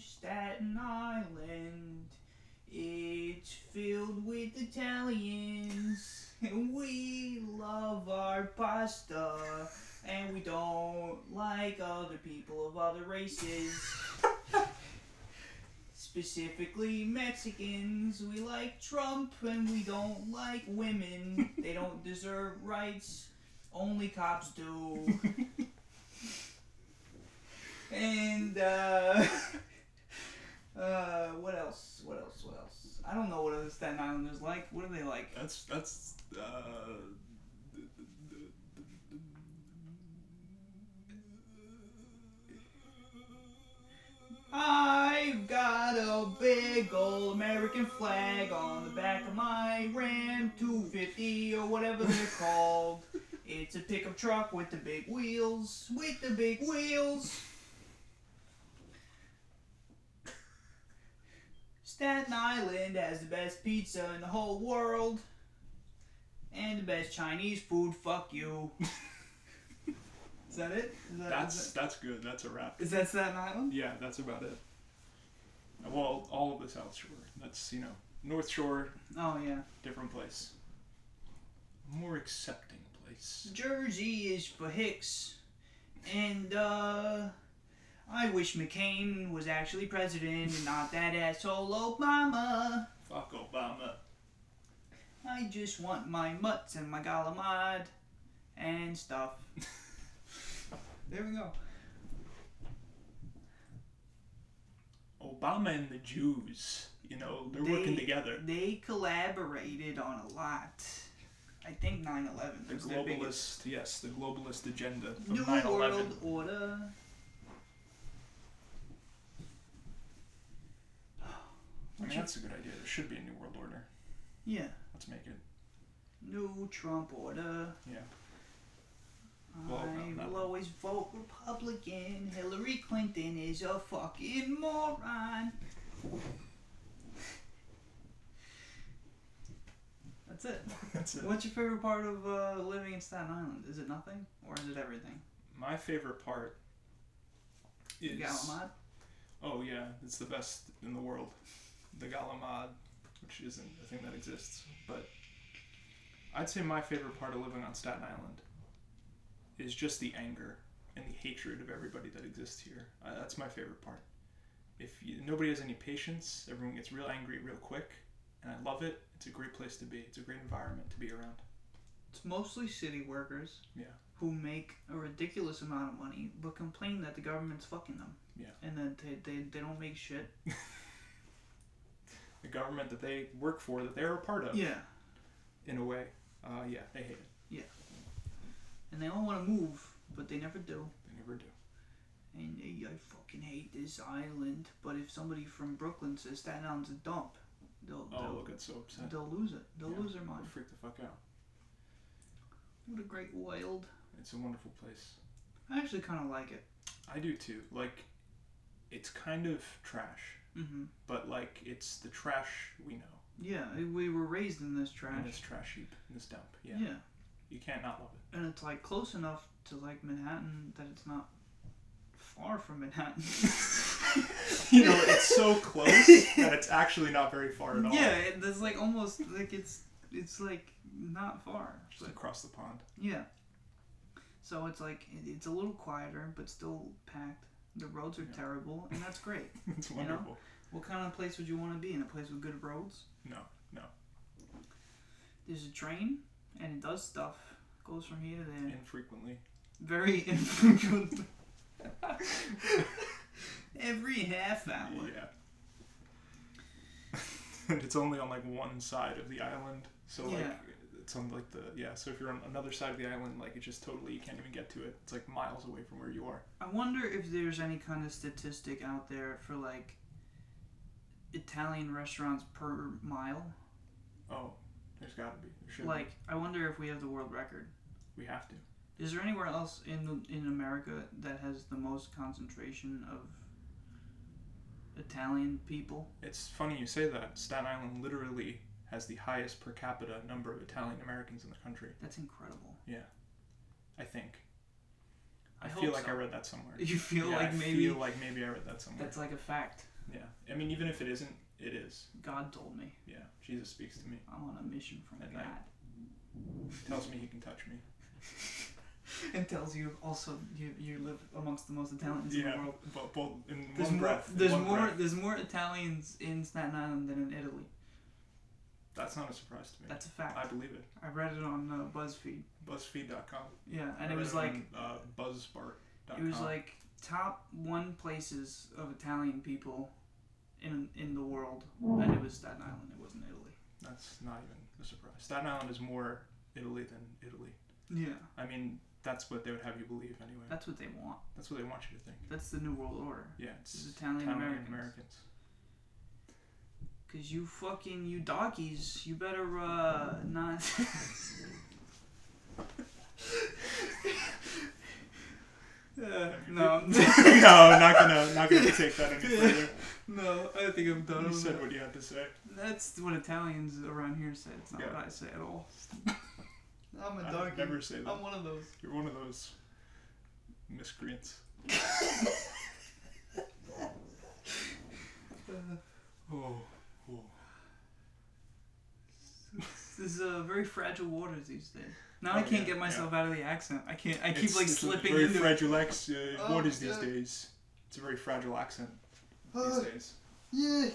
Staten Island. It's filled with Italians, we love our pasta, and we don't like other people of other races. Specifically Mexicans. We like Trump, and we don't like women. They don't deserve rights. Only cops do. and uh, uh, what else? What else? What else? I don't know what other Staten Islanders like. What are they like? That's that's uh, I've got a big old American flag on the back of my Ram 250 or whatever they're called. It's a pickup truck with the big wheels, with the big wheels. Staten Island has the best pizza in the whole world. And the best Chinese food. Fuck you. Is that it? Is that, that's is that, that's good. That's a wrap. is that Staten Island? Yeah, that's about it. Well, all of the South Shore. That's you know North Shore, Oh, yeah. different place. More accepting place. Jersey is for Hicks. And, uh, I wish McCain was actually president and not that asshole Obama. Fuck Obama. I just want my mutts and my galamad and stuff. there we go. Obama and the Jews. You know they're working together. They collaborated on a lot. I think 9 11 The globalist, yes, the globalist agenda of New 9/11. World Order. I mean, that's a good idea. There should be a new world order. Yeah. Let's make it. New Trump order. Yeah. Well, no, I not- will always vote Republican. Hillary Clinton is a fucking moron. That's it. That's it. What's your favorite part of uh, living in Staten Island? Is it nothing, or is it everything? My favorite part The is. Galamad. Oh yeah, it's the best in the world. The Galamad, which isn't a thing that exists, but I'd say my favorite part of living on Staten Island is just the anger and the hatred of everybody that exists here. Uh, that's my favorite part. If you, nobody has any patience, everyone gets real angry real quick, and I love it. It's a great place to be. It's a great environment to be around. It's mostly city workers. Yeah. Who make a ridiculous amount of money, but complain that the government's fucking them. Yeah. And that they, they, they don't make shit. The government that they work for, that they're a part of, Yeah. in a way, uh, yeah, they hate it. Yeah. And they all want to move, but they never do. They never do. And they, I fucking hate this island. But if somebody from Brooklyn says Staten Island's a dump, they'll Oh, they'll, look, it's so upset. they'll lose it. They'll Yeah. lose their mind. freak the fuck out. What a great wild. It's a wonderful place. I actually kind of like it. I do too. Like, it's kind of trash, hmm but like it's the trash we know. Yeah, we were raised in this trash. In this trash heap, in this dump. Yeah. yeah. You can't not love it. and it's like close enough to like Manhattan that it's not far from Manhattan. you know, it's so close that it's actually not very far at all. yeah, it, it's like almost like it's it's like not far. Just across the pond. Yeah. So it's like it's a little quieter, but still packed. The roads are Yeah. terrible, and that's great. It's know? wonderful. What kind of place would you want to be in? A place with good roads? No, no. There's a train, and it does stuff. Goes from here to there. Infrequently. Very infrequent. Every half hour. Yeah. and it's only on like one side of the island. So like Yeah. It's on like the yeah, so if you're on another side of the island, like it's just totally you can't even get to it. It's like miles away from where you are. I wonder if there's any kind of statistic out there for like Italian restaurants per mile. Oh, there's gotta be. There Like, I wonder if we have the world record. We have to. Is there anywhere else in the, in America that has the most concentration of Italian people? It's funny you say that. Staten Island literally has the highest per capita number of Italian Americans in the country. That's incredible. Yeah, I think. I, I feel like so. I read that somewhere. You feel Yeah, like I maybe feel like maybe I read that somewhere. that's like a fact. yeah. I mean, even if it isn't, it is. God told me Yeah. Jesus speaks to me. I'm on a mission from At God. night. Tells me he can touch me. and tells you also you, you live amongst the most Italians in the world. But both in There's one more. breath. there's more. breath. There's more Italians in Staten Island than in Italy. That's not a surprise to me. That's a fact. I believe it. I read it on uh, BuzzFeed. BuzzFeed.com. Yeah, and I it was on, like uh, Buzzspark.com. it was like top one places of Italian people in in the world, and it was Staten Island. It wasn't Italy. That's not even a surprise. Staten Island is more Italy than Italy. Yeah, I mean, that's what they would have you believe anyway. that's what they want. That's what they want you to think. That's the new world order. Yeah, It's it's Italian Italian Americans. Americans. Cause you fucking you doggies, you better uh not. Uh, no, no, not gonna, not gonna take that any further. no, I think I'm done. You with said that. what you had to say. That's what Italians around here say. It's not Yeah. what I say at all. I'm a doggy. I never say that. I'm one of those. You're one of those miscreants. Oh, oh. This is uh, very fragile waters these days. Now Oh, I can't yeah, get myself out of the accent. I can't. I keep It's- like it's slipping very into it. fragile ex- uh, Oh, what is these days? It's a very fragile accent these Oh. days. Yeah.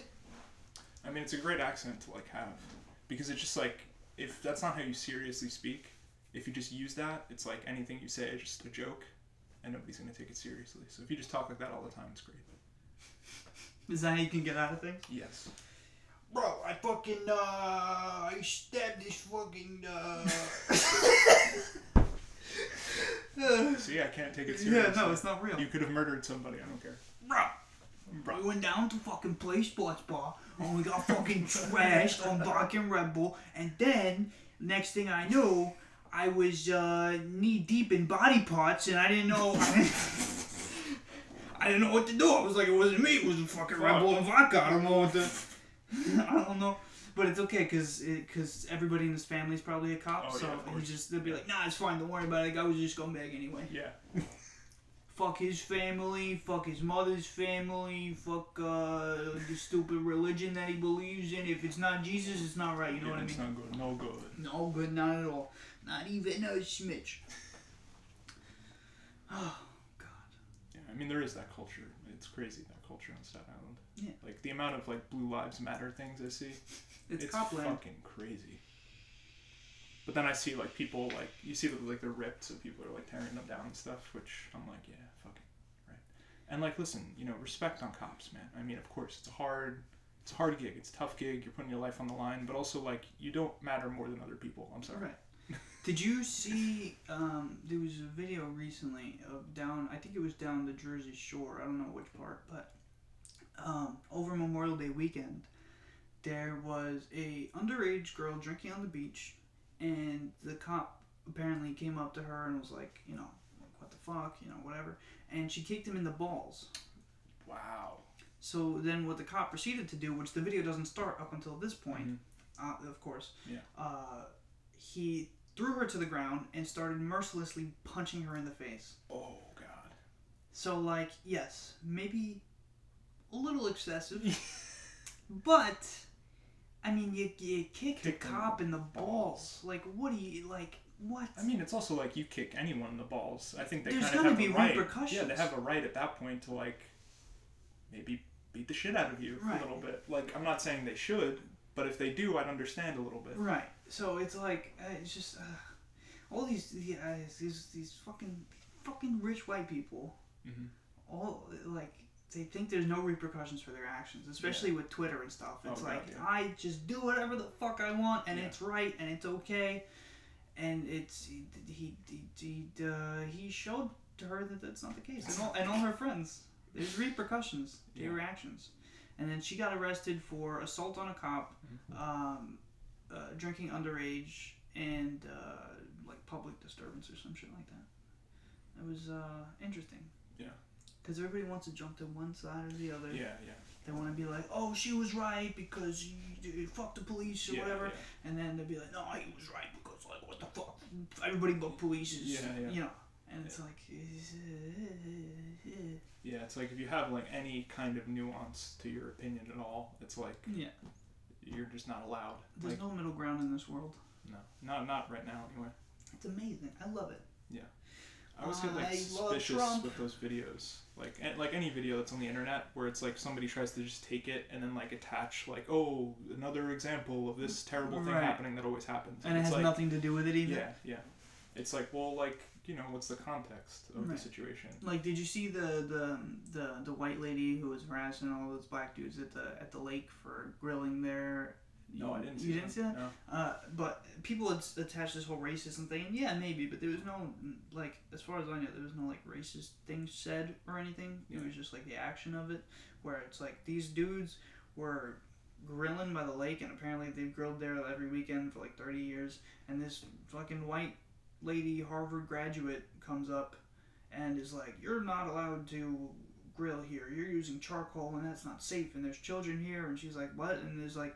I mean, it's a great accent to like have because it's just like if that's not how you seriously speak, if you just use that, it's like anything you say is just a joke, and nobody's gonna take it seriously. So if you just talk like that all the time, it's great. Is that how you can get out of things? Yes. Bro, I fucking uh, I stabbed this fucking uh. See, I can't take it seriously. yeah, no, it's not real. You could have murdered somebody. I don't care. Bro, Bro. we went down to fucking Play Sports Bar and we got fucking trashed on vodka and Red Bull, and then next thing I knew, I was uh, knee deep in body parts, and I didn't know. I didn't know what to do. I was like, it wasn't me. It was the fucking Red Bull and vodka. I don't know what to. I don't know. But it's okay because because everybody in his family is probably a cop, Oh, so yeah, of he just they'll be like, nah, it's fine, don't worry about it. I was just scumbag anyway. Yeah. Fuck his family, fuck his mother's family, fuck uh, the stupid religion that he believes in. If it's not Jesus, it's not right. You know yeah, what I mean? it's not good. No good. No good, not at all. Not even a smidge. Oh God. Yeah, I mean there is that culture. It's crazy that culture on Staten Island. Yeah. Like the amount of like Blue Lives Matter things I see. It's, it's fucking crazy. But then I see like people like you see that like they're ripped, so people are like tearing them down and stuff, which I'm like, yeah, fucking right. And like, listen, you know, respect on cops, man. I mean, of course, it's a hard, it's a hard gig, it's a tough gig. You're putting your life on the line, but also like you don't matter more than other people. I'm sorry. Right. Did you see? Um, there was a video recently of down. I think it was down the Jersey Shore. I don't know which part, but um, over Memorial Day weekend, there was a underage girl drinking on the beach, and the cop apparently came up to her and was like, you know, what the fuck, you know, whatever, and she kicked him in the balls. Wow. So then, what the cop proceeded to do, which the video doesn't start up until this point, Mhm. uh, of course, Yeah. uh, he threw her to the ground and started mercilessly punching her in the face. Oh God. So, like, yes, maybe a little excessive, but I mean, you, you kick the Kick them cop in the balls. Like, what do you like? What? I mean, it's also like you kick anyone in the balls. I think they There's kind of gonna have be a right. repercussions. Yeah, they have a right at that point to like maybe beat the shit out of you Right. a little bit. Like I'm not saying they should, but if they do, I'd understand a little bit. Right. So it's like uh, it's just uh, all these the, uh, these these fucking fucking rich white people. Mhm. All like they think there's no repercussions for their actions, especially with Twitter and stuff. It's Oh, like God, yeah. I just do whatever the fuck I want, and Yeah. it's right, and it's okay, and it's he he he, he, uh, he showed to her that that's not the case, and all, and all her friends. There's repercussions to your Yeah. actions, and then she got arrested for assault on a cop Mm-hmm. um, uh, drinking underage and uh, like public disturbance or some shit like that. It was uh, interesting. Yeah. Because everybody wants to jump to one side or the other. Yeah, yeah, They want to be like, oh, she was right because you, you fuck the police or yeah, whatever. yeah. And then they'll be like, no, he was right because like what the fuck? Everybody but police is, Yeah, yeah. you know. and it's like, Yeah, it's like if you have like any kind of nuance to your opinion at all, it's like yeah. you're just not allowed. There's Like no middle ground in this world. no, not not right now anyway. It's amazing. I love it. I always get like I suspicious with those videos, like and, like any video that's on the internet where it's like somebody tries to just take it and then like attach like oh another example of this terrible thing Right. happening that always happens. And it it's has like, nothing to do with it even. Yeah, yeah. It's like well, like you know, what's the context of Right. the situation? Like, did you see the, the the the white lady who was harassing all those black dudes at the at the lake for grilling their? No, I didn't see. You didn't see that? No. Uh, but people had attached this whole racism thing. and Yeah, maybe, but there was no like, as far as I know, there was no like racist thing said or anything. It was just like the action of it, where it's like these dudes were grilling by the lake, and apparently they've grilled there every weekend for like thirty years. And this fucking white lady Harvard graduate comes up and is like, "You're not allowed to." grill here you're using charcoal and that's not safe and there's children here and she's like what and there's like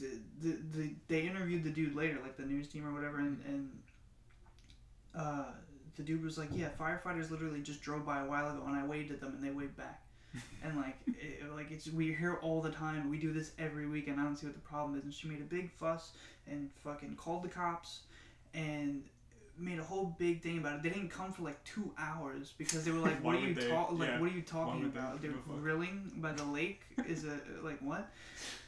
the, the, the they interviewed the dude later, like the news team or whatever, and, and uh, the dude was like, "Yeah, firefighters literally just drove by a while ago, and I waved at them, and they waved back." and like, it, like it's we hear all the time. We do this every week, and I don't see what the problem is. And she made a big fuss and fucking called the cops, and made a whole big thing about it. They didn't come for like two hours because they were like, "What are you they? talking? Like, Yeah. what are you talking about? They're grilling by the lake is a like what?"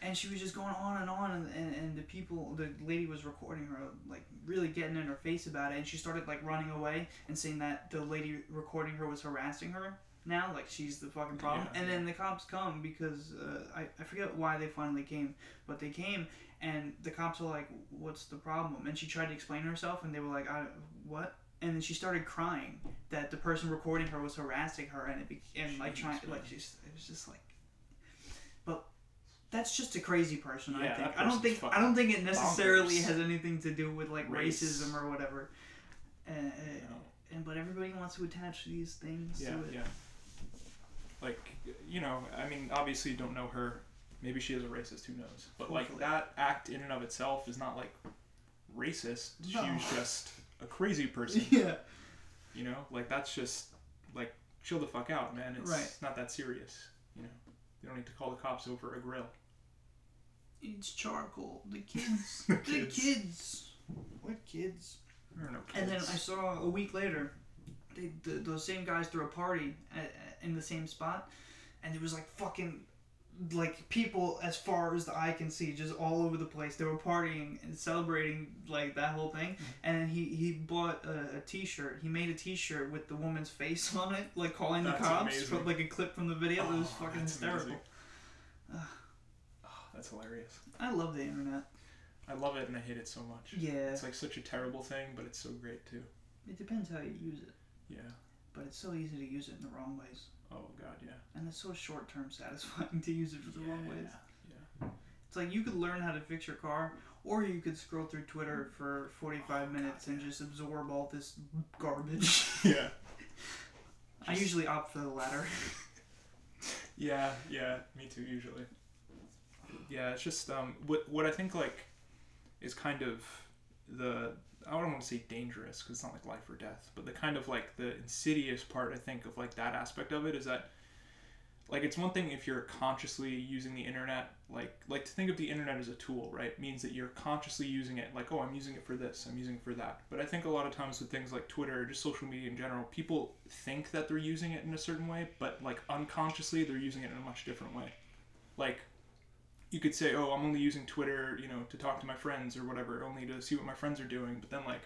And she was just going on and on, and, and, and the people, the lady was recording her, like really getting in her face about it, and she started like running away and saying that the lady recording her was harassing her. Now, like she's the fucking problem, Yeah, and then the cops come because uh, I I forget why they finally came, but they came and the cops were like, "What's the problem?" And she tried to explain herself, and they were like, "I what?" And then she started crying that the person recording her was harassing her, and it became and like trying like she's it was just like, but that's just a crazy person. I think I don't think I don't think it necessarily bonkers. has anything to do with like Race. racism or whatever. And, No. Uh, and but everybody wants to attach these things Yeah, to it. yeah. Like, you know, I mean, obviously you don't know her. Maybe she is a racist. Who knows? But like that act in and of itself is not like racist. She No. was just a crazy person. Yeah. You know, like that's just like chill the fuck out, man. It's Right. not that serious. You know, you don't need to call the cops over a grill. It's charcoal. The kids. The the kids. kids. What kids? There are no kids. And then I saw a week later, they, the, those same guys threw a party at, at- in the same spot, and it was like fucking, like people as far as the eye can see, just all over the place. They were partying and celebrating like that whole thing. Mm-hmm. And he he bought a, a T-shirt. He made a T-shirt with the woman's face on it, like calling That's the cops, for, like a clip from the video. it was Oh, fucking hysterical. Oh, that's hilarious. I love the internet. I love it and I hate it so much. Yeah, It's like such a terrible thing, but it's so great too. it depends how you use it, Yeah. but it's so easy to use it in the wrong ways. Oh god, yeah. And it's so short term satisfying to use it for the wrong ways. Yeah. It's like you could learn how to fix your car, or you could scroll through Twitter for 45 Oh, minutes God, and just absorb all this garbage. Yeah. I usually opt for the latter. Yeah, yeah, me too usually. Yeah, it's just um what what I think like is kind of the I don't want to say dangerous because it's not like life or death, but the kind of like the insidious part I think of like that aspect of it is that like it's one thing if you're consciously using the internet like like to think of the internet as a tool right? Means that you're consciously using it like oh i'm using it for this i'm using it for that. But i think a lot of times with things like twitter or just social media in general people think that they're using it in a certain way but like unconsciously they're using it in a much different way. Like you could say oh i'm only using twitter you know to talk to my friends or whatever only to see what my friends are doing but then like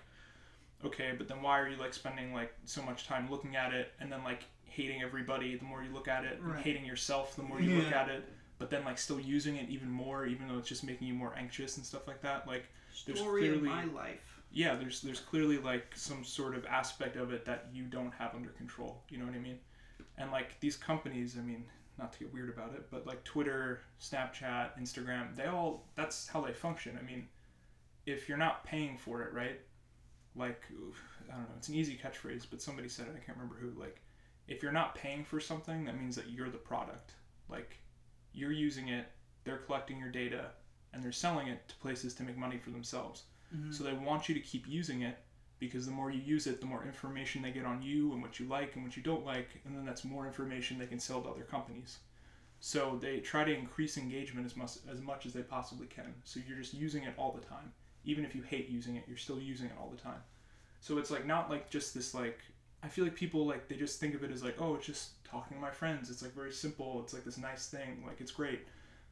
okay but then why are you like spending like so much time looking at it and then like hating everybody the more you look at it Right. hating yourself the more you look at it but then like still using it even more even though it's just making you more anxious and stuff like that like Story of clearly- my life. yeah there's there's clearly like some sort of aspect of it that you don't have under control you know what i mean and like these companies i mean not to get weird about it but like twitter snapchat instagram they all that's how they function. I mean if you're not paying for it right like i don't know it's an easy catchphrase but somebody said it i can't remember who like if you're not paying for something that means that you're the product. Like you're using it they're collecting your data and they're selling it to places to make money for themselves. Mhm. so they want you to keep using it because the more you use it, the more information they get on you and what you like and what you don't like, and then that's more information they can sell to other companies. So they try to increase engagement as much as much as they possibly can. So you're just using it all the time. Even if you hate using it, you're still using it all the time. So it's like not like just this like I feel like people like they just think of it as like, oh, it's just talking to my friends. It's like very simple. It's like this nice thing. Like it's great.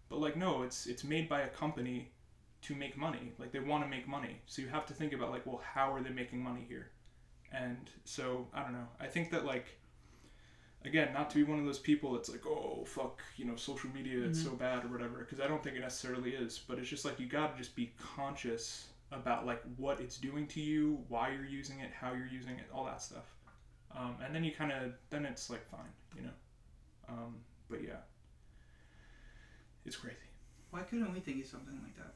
But like no, it's it's made by a company to make money. Like they want to make money. So you have to think about like, well, how are they making money here? And so I don't know. I think that like again, not to be one of those people that's like, oh fuck, you know, social media it's Mhm. so bad or whatever, because I don't think it necessarily is. But it's just like you got to just be conscious about like what it's doing to you, why you're using it, how you're using it, all that stuff. Um, and then you kind of then it's like fine, you know. Um, but yeah, it's crazy. Why couldn't we think of something like that?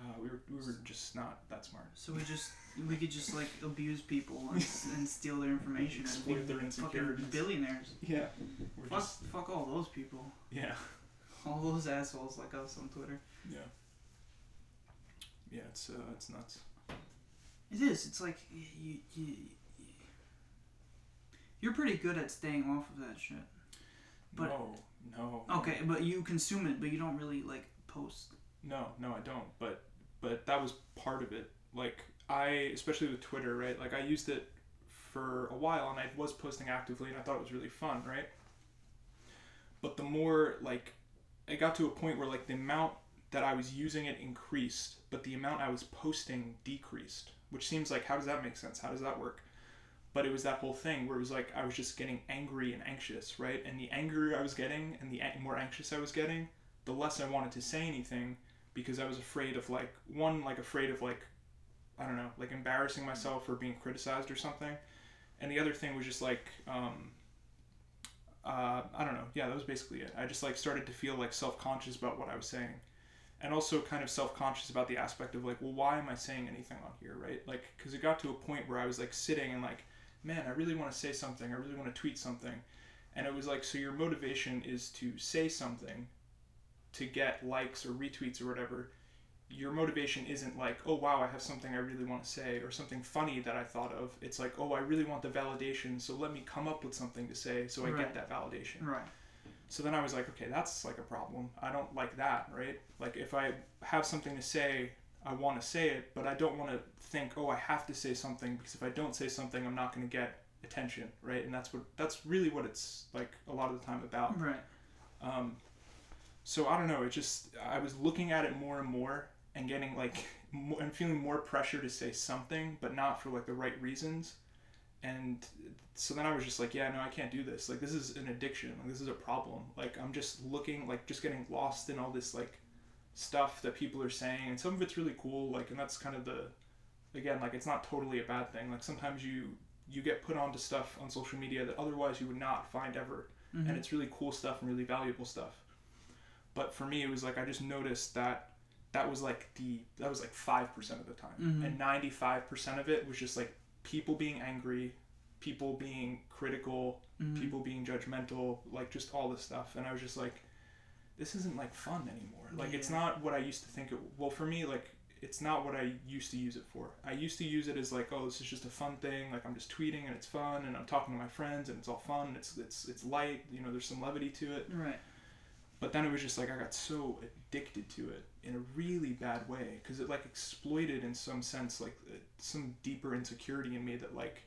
Uh, we were we were just not that smart. So we just we could just like abuse people and, and steal their information and Exploit be their fucking insecurities. billionaires. Yeah, we're Fuck, just fuck all those people. yeah All those assholes like us on Twitter. yeah yeah. It's uh, it's nuts. It is. It's like y- you, you, you're pretty good at staying off of that shit. But- no, no. Okay, but you consume it, but you don't really like post. No, no, I don't. But but that was part of it. Like I, especially with Twitter, right? Like I used it for a while, and I was posting actively, and I thought it was really fun, right? But the more like, it got to a point where like the amount that I was using it increased, but the amount I was posting decreased. Which seems like how does that make sense? How does that work? But it was that whole thing where it was like I was just getting angry and anxious, right? And the angrier I was getting, and the more anxious I was getting, the less I wanted to say anything because I was afraid of like one like afraid of like I don't know like embarrassing myself or being criticized or something, and the other thing was just like um, uh, I don't know. Yeah that was basically it. I just like started to feel like self conscious about what I was saying, and also kind of self conscious about the aspect of like well why am I saying anything on here right? Like because it got to a point where I was like sitting and like man I really want to say something. I really want to tweet something, and it was like so your motivation is to say something to get likes or retweets or whatever, your motivation isn't like, oh wow, I have something I really want to say or something funny that I thought of. It's like, oh, I really want the validation, so let me come up with something to say so I Right. get that validation. Right. So then I was like, okay, that's like a problem. I don't like that, right? Like if I have something to say, I want to say it, but I don't want to think, oh, I have to say something because if I don't say something, I'm not going to get attention, right? And that's what that's really what it's like a lot of the time about. Right. Um, so I don't know. It just I was looking at it more and more and getting like more, and feeling more pressure to say something, but not for like the right reasons. And so then I was just like, yeah, no, I can't do this. Like this is an addiction. Like this is a problem. Like I'm just looking like just getting lost in all this like stuff that people are saying, and some of it's really cool. Like and that's kind of the again like it's not totally a bad thing. Like sometimes you you get put onto stuff on social media that otherwise you would not find ever Mhm. and it's really cool stuff and really valuable stuff. But for me, it was like I just noticed that that was like the that was like five percent of the time, Mhm. and ninety five percent of it was just like people being angry, people being critical, Mhm. people being judgmental, like just all this stuff, and I was just like, this isn't like fun anymore. Like it's not what I used to think it. Well, for me, like it's not what I used to use it for. I used to use it as like, oh, this is just a fun thing. Like I'm just tweeting and it's fun, and I'm talking to my friends and it's all fun. It's it's it's light. You know, there's some levity to it. Right. But then it was just like I got so addicted to it in a really bad way because it like exploited in some sense like uh, some deeper insecurity in me that like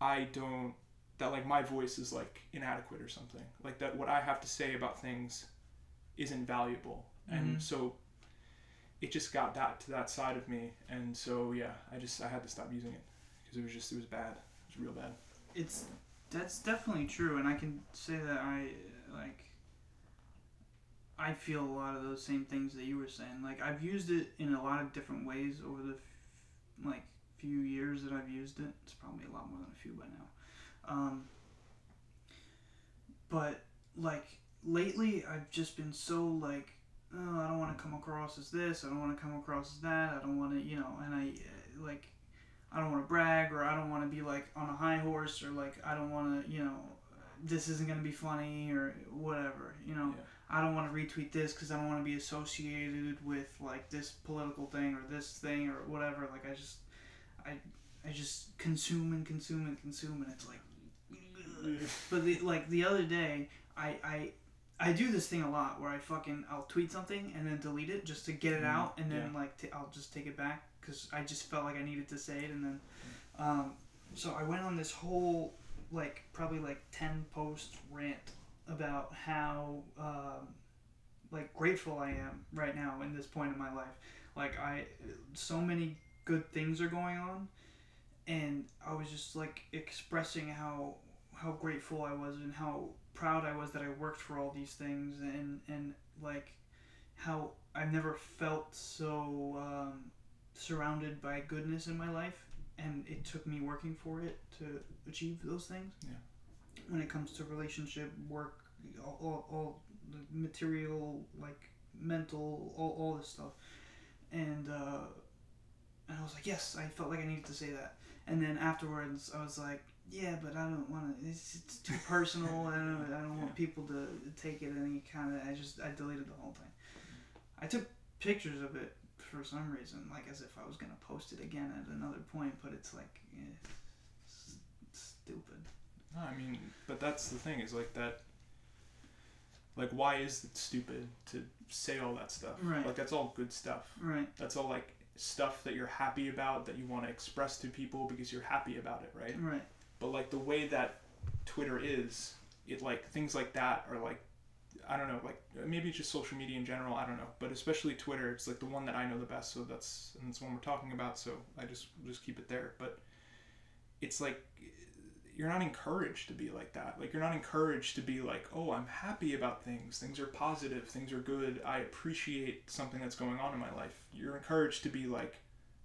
I don't that like my voice is like inadequate or something like that what I have to say about things isn't valuable and Mhm. so it just got that to that side of me and so yeah I just I had to stop using it because it was just it was bad it was real bad It's that's definitely true, and I can say that I like. I feel a lot of those same things that you were saying. Like I've used it in a lot of different ways over the f- like few years that I've used it. It's probably a lot more than a few by now. Um, but like lately, I've just been so like, oh, I don't want to come across as this. I don't want to come across as that. I don't want to, you know, and I uh, like. I don't want to brag or I don't want to be like on a high horse or like I don't want to, you know, this isn't to be funny or whatever, you know. Yeah. I don't want to retweet this because I don't want to be associated with like this political thing or this thing or whatever. Like I just, I, I just consume and consume and consume, and it's like. But the, like the other day, I I I do this thing a lot where I fucking I'll tweet something and then delete it just to get it Mm, out, and then yeah. like t- I'll just take it back because I just felt like I needed to say it, and then um, so I went on this whole like probably like ten post rant about how um, like grateful I am right now in this point in my life. Like I, so many good things are going on, and I was just like expressing how how grateful I was and how proud I was that I worked for all these things and and like how I've never felt so um, surrounded by goodness in my life, and it took me working for it to achieve those things. Yeah. When it comes to relationship, work, all, all, all the material, like mental, all, all this stuff, and uh, and I was like, yes, I felt like I needed to say that. And then afterwards, I was like, yeah, but I don't want to. It's, it's too personal. I don't. I don't want people to take it any kind of. I just I deleted the whole thing. I took pictures of it for some reason, like as if I was gonna post it again at another point. But it's like, eh, it's stupid. No, I mean, but that's the thing is like that. Like, why is it stupid to say all that stuff? Right. Like, that's all good stuff. Right. That's all like stuff that you're happy about that you want to express to people because you're happy about it, right? Right. But like the way that Twitter is, it like things like that are like, I don't know, like maybe it's just social media in general. I don't know, but especially Twitter, it's like the one that I know the best. So that's and it's one we're talking about. So I just just keep it there. But it's like you're not encouraged to be like that. Like you're not encouraged to be like, oh, I'm happy about things. Things are positive. Things are good. I appreciate something that's going on in my life. You're encouraged to be like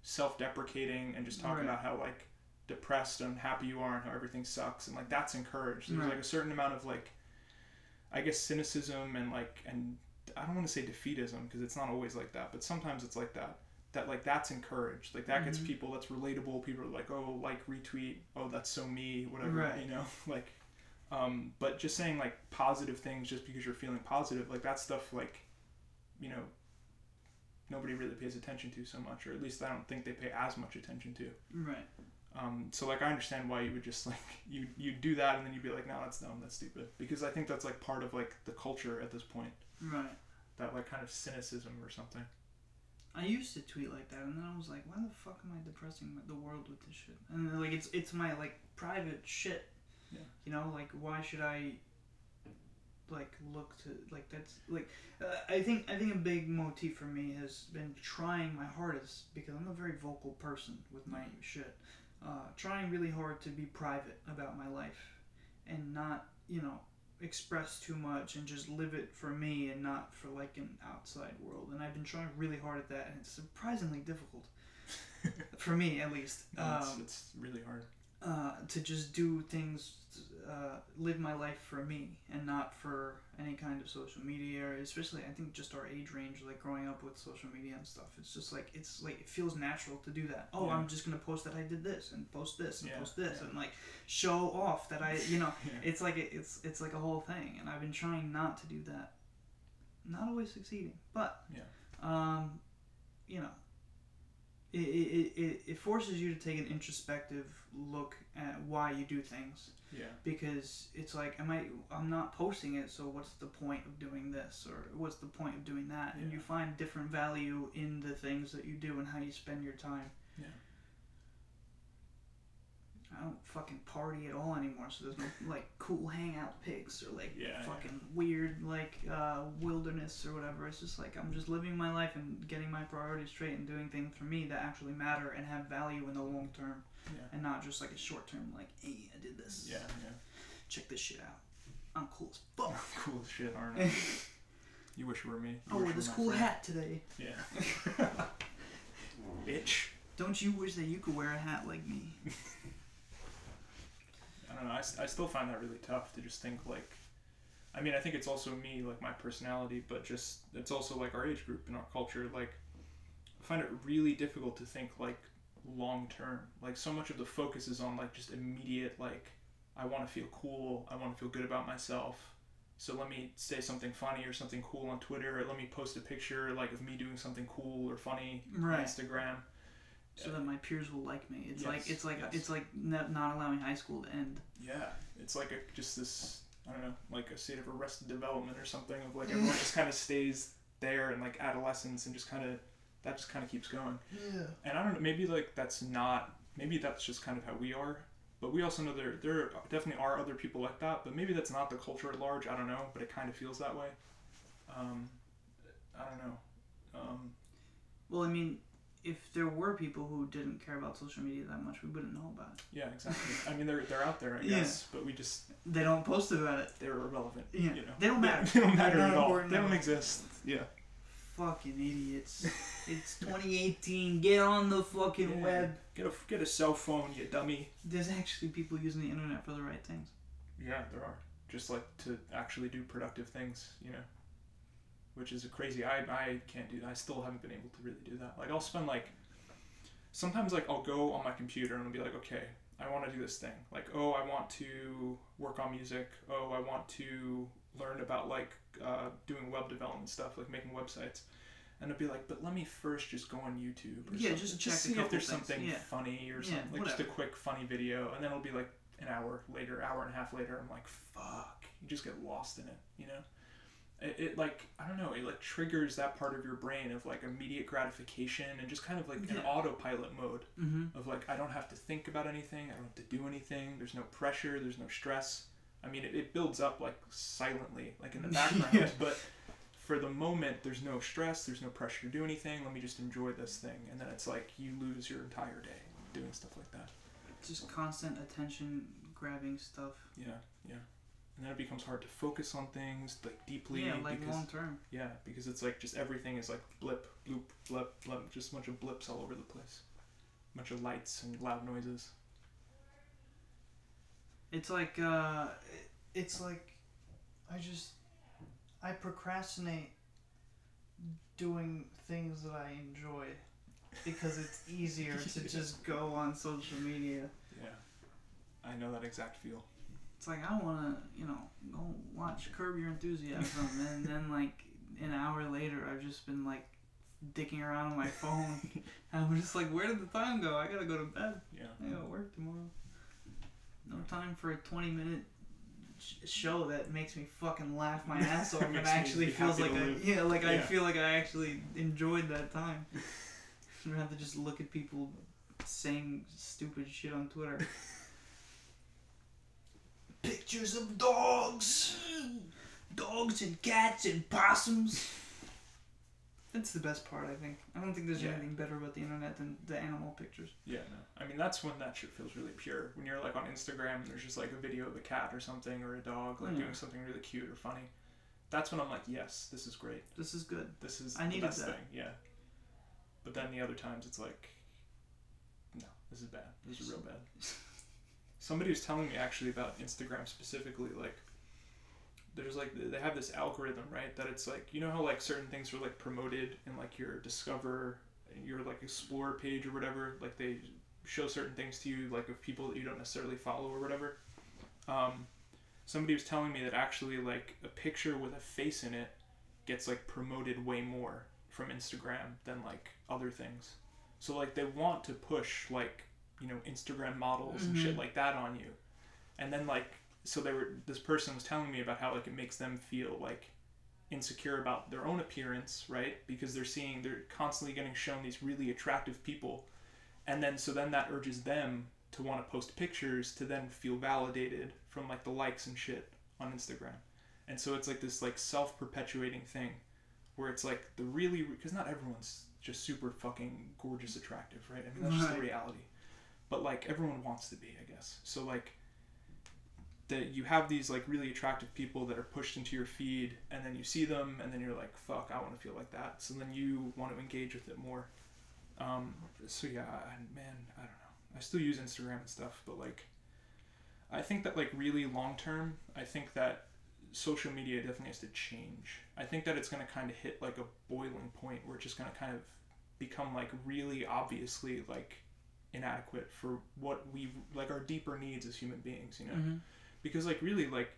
self-deprecating and just talk Right. about how like depressed and unhappy you are and how everything sucks and like that's encouraged. There's Right. like a certain amount of like I guess cynicism and like and I don't want to say defeatism because it's not always like that, but sometimes it's like that. That like that's encouraged. Like that gets Mhm. people that's relatable. People are like, "Oh, like retweet. Oh, that's so me, whatever." Right. You know, like um but just saying like positive things just because you're feeling positive, like that stuff like you know nobody really pays attention to so much or at least I don't think they pay as much attention to. Right. Um, so like I understand why you would just like you you do that and then you'd be like no that's dumb that's stupid because I think that's like part of like the culture at this point Right. that like kind of cynicism or something. I used to tweet like that, and then I was like, "Why the fuck am I depressing the world with this shit?" And like, it's it's my like private shit. Yeah. You know, like, why should I like look to like that's like uh, I think I think a big motif for me has been trying my hardest because I'm a very vocal person with my shit. Uh, trying really hard to be private about my life and not you know express too much and just live it for me and not for like an outside world. And i've been trying really hard at that and it's surprisingly difficult. For me at least. No, it's, um, it's really hard. uh, to just do things uh, live my life for me and not for any kind of social media or especially i think just our age range like growing up with social media and stuff it's just like it's like it feels natural to do that oh Yeah. i'm just gonna post that i did this and post this and Yeah, post this yeah. and like show off that i you know it's like a, it's it's like a whole thing and i've been trying not to do that not always succeeding but Yeah. um you know it, it, it, it forces you to take an introspective look at why you do things. Yeah. because it's like am i i'm not posting it so what's the point of doing this? Or what's the point of doing that? And you find different value in the things that you do and how you spend your time. Yeah. I don't fucking party at all anymore, so there's no like cool hangout pics or like Yeah, yeah. fucking weird like uh, wilderness or whatever. It's just like I'm just living my life and getting my priorities straight and doing things for me that actually matter and have value in the long term, Yeah. and not just like a short term like, hey, I did this. Yeah. Yeah. Check this shit out. I'm cool as fuck. cool as shit, aren't I? You wish you were me. You I wish you this cool friend. hat today. Yeah. Bitch. Don't you wish that you could wear a hat like me? I don't know. I, I still find that really tough to just think like. I mean, I think it's also me, like my personality, but just it's also like our age group and our culture. Like, I find it really difficult to think like long term. Like, so much of the focus is on like just immediate, like, I want to feel cool. I want to feel good about myself. So let me say something funny or something cool on Twitter, or let me post a picture like of me doing something cool or funny on Instagram. So that my peers will like me. It's like it's like yes. it's like not, not allowing high school to end. Yeah, it's like a just this I don't know, like a state of arrested development or something of like everyone just kind of stays there in like adolescence and just kind of that just kind of keeps going. Yeah. And I don't know, maybe like that's not maybe that's just kind of how we are. But we also know there there definitely are other people like that. But maybe that's not the culture at large. I don't know, but it kind of feels that way. Um, I don't know. Um, Well, I mean, if there were people who didn't care about social media that much, we wouldn't know about it. yeah, exactly. I mean, they're they're out there, I Yeah. guess, but we just They don't post about it. they're irrelevant. Yeah. You know, They don't matter. They, don't matter at all. They don't exist. Yeah. Fucking idiots. it's 2018. Get on the fucking Yeah. web. Get a get a cell phone, you dummy. There's actually people using the internet for the right things. Yeah, there are. Just like to actually do productive things, you know. Which is a crazy. I I can't do that. I still haven't been able to really do that. Like I'll spend like. Sometimes like I'll go on my computer and I'll be like, okay, I want to do this thing. Like, oh, I want to work on music. Oh, I want to learn about like uh, doing web development stuff, like making websites. And I'd be like, but let me first just go on YouTube. Or Yeah, something. just check a see if there's things, something yeah. funny or Yeah, something, like just a quick funny video, and then it'll be like an hour later, hour and a half later. I'm like, fuck, you just get lost in it, you know. It, it like I don't know, it like triggers that part of your brain of like immediate gratification and just kind of like an autopilot mode Mm-hmm. of like I don't have to think about anything, I don't have to do anything. There's no pressure, there's no stress. I mean, it, it builds up like silently, like in the background, Yeah. but for the moment, there's no stress, there's no pressure to do anything. Let me just enjoy this thing, and then it's like you lose your entire day doing stuff like that. Just constant attention grabbing stuff. Yeah, yeah. And then it becomes hard to focus on things like deeply yeah, like because long term. yeah, because it's like just everything is like blip, bloop, blip, blip, just a bunch of blips all over the place. A bunch of lights and loud noises. It's like uh, it's like I just I procrastinate doing things that I enjoy because it's easier to just go on social media. Yeah. I know that exact feel. It's like I want to, you know, go watch Curb Your Enthusiasm, and then like an hour later, I've just been like dicking around on my phone, and I'm just like, where did the time go? I gotta go to bed. Yeah. I gotta work tomorrow. No time for a 20 minute sh- show that makes me fucking laugh my ass off and actually feels like to I live. yeah like I feel like I actually enjoyed that time. I'd rather just look at people saying stupid shit on Twitter. Pictures of dogs, dogs and cats and possums. That's the best part, I think. I don't think there's Yeah. anything better about the internet than the animal pictures. Yeah, no. I mean, that's when that shit feels really pure. When you're like on Instagram and there's just like a video of a cat or something or a dog like Mm. doing something really cute or funny. That's when I'm like, yes, this is great. This is good. This is I the best that. thing. Yeah. But then the other times it's like, no, this is bad. This is real bad. Somebody was telling me actually about Instagram specifically, like, there's like they have this algorithm, right? That it's like you know how like certain things are like promoted in like your discover, your like explore page or whatever. Like they show certain things to you, like of people that you don't necessarily follow or whatever. Um, somebody was telling me that actually like a picture with a face in it gets like promoted way more from Instagram than like other things. So like they want to push like you know Instagram models and shit Mhm. like that on you, and then like so they were this person was telling me about how like it makes them feel like insecure about their own appearance, right? Because they're seeing they're constantly getting shown these really attractive people, and then so then that urges them to want to post pictures to then feel validated from like the likes and shit on Instagram. And so it's like this like self-perpetuating thing where it's like the really because not everyone's just super fucking gorgeous attractive, right? I mean that's just the reality. But like everyone wants to be, I guess. So like that you have these like really attractive people that are pushed into your feed and then you see them and then you're like fuck i want to feel like that. So then you want to engage with it more. Um, so yeah man i don't know. I still use instagram and stuff but like i think that like really long term i think that social media definitely has to change. I think that it's going to kind of hit like a boiling point where it's just going to kind of become like really obviously like inadequate for what we like our deeper needs as human beings you know Mhm. because like really like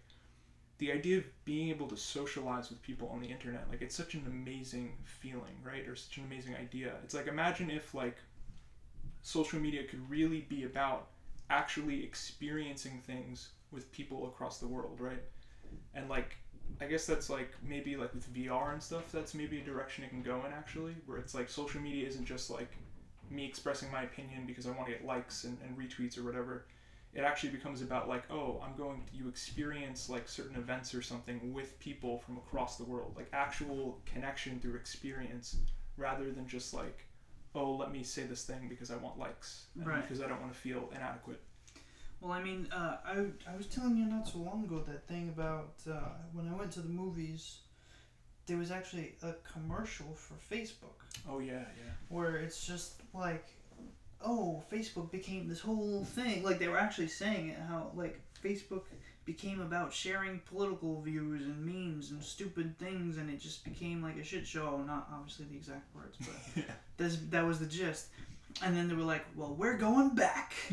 the idea of being able to socialize with people on the internet like it's such an amazing feeling right or such an amazing idea it's like imagine if like social media could really be about actually experiencing things with people across the world, right? And like I guess that's like maybe like with VR and stuff, that's maybe a direction it can go in actually, where it's like social media isn't just like me expressing my opinion because I want to get likes and, and retweets or whatever. It actually becomes about like, oh, I'm going to you experience like certain events or something with people from across the world, like actual connection through experience rather than just like, oh, let me say this thing because I want likes and Right. because I don't want to feel inadequate. Well, I mean, uh, I, I was telling you not so long ago that thing about uh, when I went to the movies, there was actually a commercial for Facebook Oh yeah, yeah. where it's just like, oh, Facebook became this whole thing. Like they were actually saying it how like Facebook became about sharing political views and memes and stupid things, and it just became like a shit show. Not obviously the exact words, but Yeah. that's that was the gist. And then they were like, well, we're going back.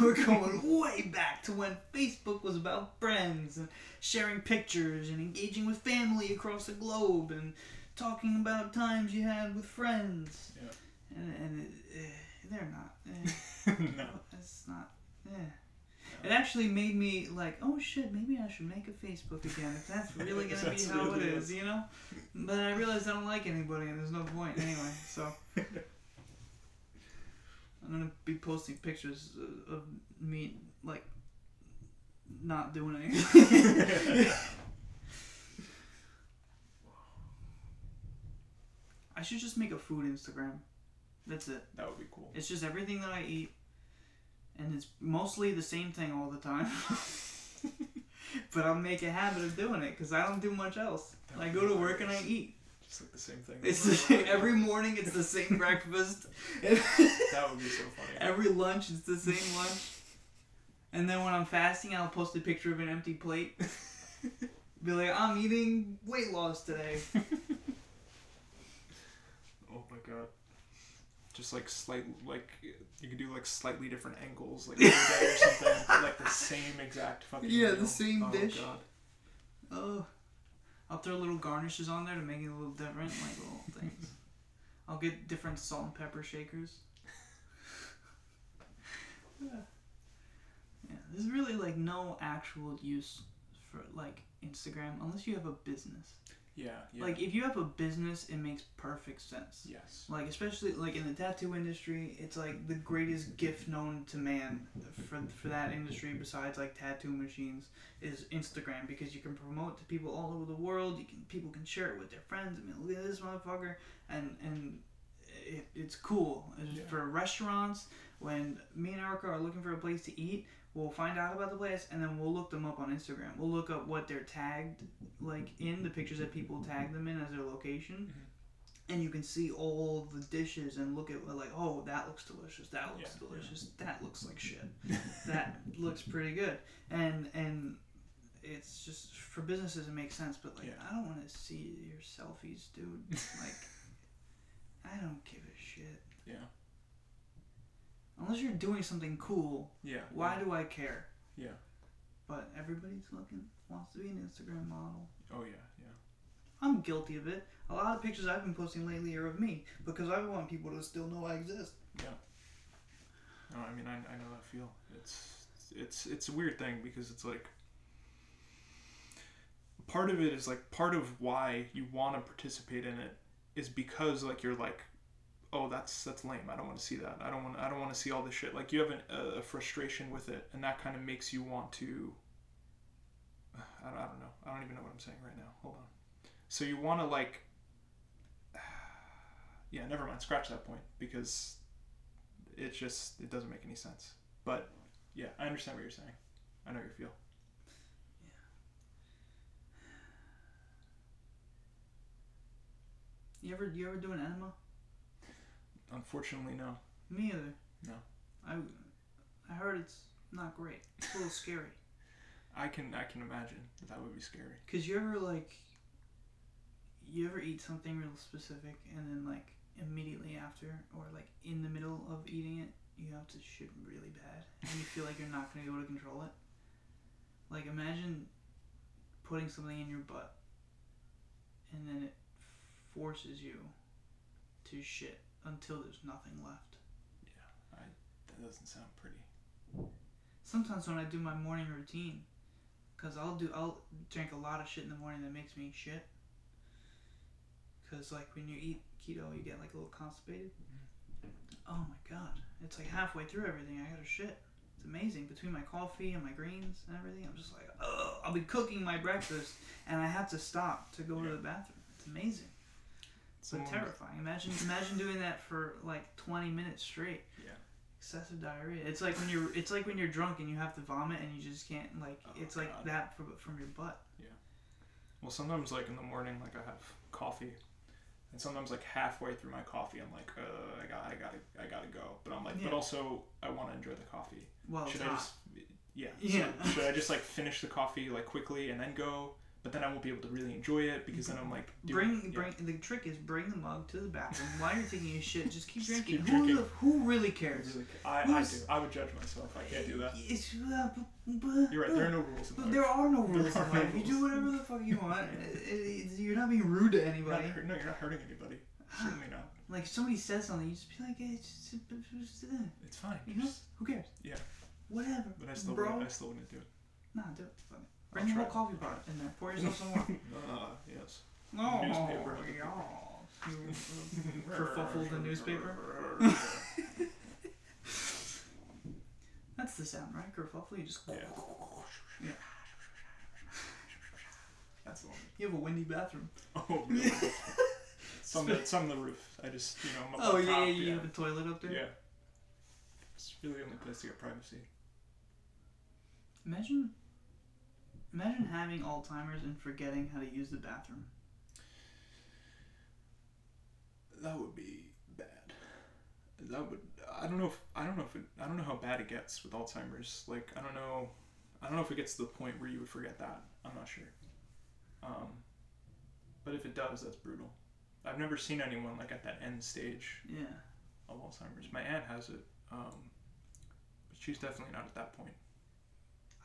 we're going way back to when Facebook was about friends and sharing pictures and engaging with family across the globe and talking about times you had with friends. Yeah. And, and it, eh, they're not. Eh, no. it's not. Eh. It actually made me like, oh shit, maybe I should make a Facebook again if that's really gonna That's be how really it it. is, you know. But I realized I don't like anybody, and there's no point anyway. So I'm gonna be posting pictures of, of me like not doing anything. I should just make a food Instagram. That's it. That would be cool. It's just everything that I eat, and it's mostly the same thing all the time. but I'll make a habit of doing it because I don't do much else. That I go to work and I eat. Just like the same thing. It's the same, every morning. It's the same breakfast. That would be so funny. every lunch it's the same lunch. And then when I'm fasting, I'll post a picture of an empty plate. Be like, I'm eating weight loss today. Oh my god. Just like slight, like you can do like slightly different angles, like every day or something, but, like the same exact fucking. Yeah, the same oh, dish. God. Oh, I'll throw little garnishes on there to make it a little different, like little things. I'll get different salt and pepper shakers. yeah, there's really like no actual use for like Instagram unless you have a business. Yeah, yeah. Like if you have a business, it makes perfect sense. yes. Like especially like in the tattoo industry, it's like the greatest gift known to man for for that industry besides like tattoo machines is Instagram because you can promote to people all over the world. You can people can share it with their friends. I mean, look at this motherfucker, and and it, it's cool. Yeah. For restaurants, when me and Erica are looking for a place to eat, we'll find out about the place and then we'll look them up on Instagram. We'll look up what they're tagged like in the pictures that people tag them in as their location. Mm-hmm. And you can see all the dishes and look at like, oh, that looks delicious. That looks yeah. delicious. That looks like shit. that looks pretty good. And and it's just for businesses it makes sense, but like Yeah. I don't want to see your selfies, dude. Like I don't give a shit. Yeah. Unless you're doing something cool, Yeah. why yeah. do I care? Yeah. But everybody's looking wants to be an Instagram model. Oh yeah, yeah. I'm guilty of it. A lot of pictures I've been posting lately are of me because I want people to still know I exist. Yeah. No, I mean I, I know that feel. It's it's it's a weird thing because it's like part of it is like part of why you want to participate in it is because like you're like oh that's that's lame. I don't want to see that. I don't want i don't want to see all this shit. Like you have an, a, frustration with it and that kind of makes you want to I don't, I don't know. I don't even know what i'm saying right now. Hold on. So you want to like yeah never mind. Scratch that point because it just it doesn't make any sense. But yeah i understand what you're saying. I know your feel. Yeah. You ever you ever do an enema? Unfortunately no Me either. No. I I heard it's not great. It's a little scary. i can i can imagine that, that would be scary Cause you ever like you ever eat something real specific and then like immediately after or like in the middle of eating it you have to shit really bad and you feel like you're not gonna be able to control it. Like imagine putting something in your butt and then it forces you to shit until there's nothing left. Yeah, I, that doesn't sound pretty. Sometimes when I do my morning routine, cause I'll do I'll drink a lot of shit in the morning that makes me shit. Cause like when you eat keto, you get like a little constipated. Mm-hmm. Oh my god, it's like halfway through everything, I gotta shit. It's amazing between my coffee and my greens and everything. I'm just like, oh, I'll be cooking my breakfast and I have to stop to go to the bathroom. It's amazing. So terrifying. Imagine imagine doing that for like 20 minutes straight. Yeah. Excessive diarrhea. It's like when you're it's like when you're drunk and you have to vomit and you just can't like Oh, it's like that from, from your butt. Yeah. Well, sometimes like in the morning, like I have coffee, and sometimes like halfway through my coffee, I'm like, uh, I got, I gotta, I gotta go. But I'm like, Yeah. but also I want to enjoy the coffee. Well, should I hot. just, yeah, Yeah. So should I just like finish the coffee like quickly and then go? But then I won't be able to really enjoy it because then I'm like, Bring yeah. bring the trick is bring the mug to the bathroom while you're taking your shit. Just keep Just drinking. keep who drinking. who really cares? Really, I, I do. I would judge myself. I can't do that. It's, uh, b- b- You're right. There are no rules in But there are no rules in are no life. You do whatever the fuck you want. It- it- you're not being rude to anybody. You're not no, you're not hurting anybody. Certainly not. Like if somebody says something, you just be like, hey, just, just, just, uh, It's fine. you know, Just- who cares? Yeah. Whatever. but I still, bro. wouldn't- I still wouldn't do it. Nah, do it. Fuck it. Bring whole coffee pot in there. Pour yourself some more. Uh, yes. No, Newspaper. You uh, kerfuffle the newspaper. That's the sound, right? Kerfuffle. You just. Yeah. Yeah. That's the one. You have a windy bathroom. Oh, really? it's, on the, it's on the roof. I just, you know, I'm up Oh on yeah, top, yeah, you have a toilet up there. Yeah. It's really the only place to get privacy. Imagine, imagine having Alzheimer's and forgetting how to use the bathroom. That would be bad. That would. I don't know if I don't know if it, I don't know how bad it gets with Alzheimer's. Like I don't know. I don't know if it gets to the point where you would forget that. I'm not sure. Um, but if it does, that's brutal. I've never seen anyone like at that end stage Yeah. of Alzheimer's. My aunt has it, um, but she's definitely not at that point.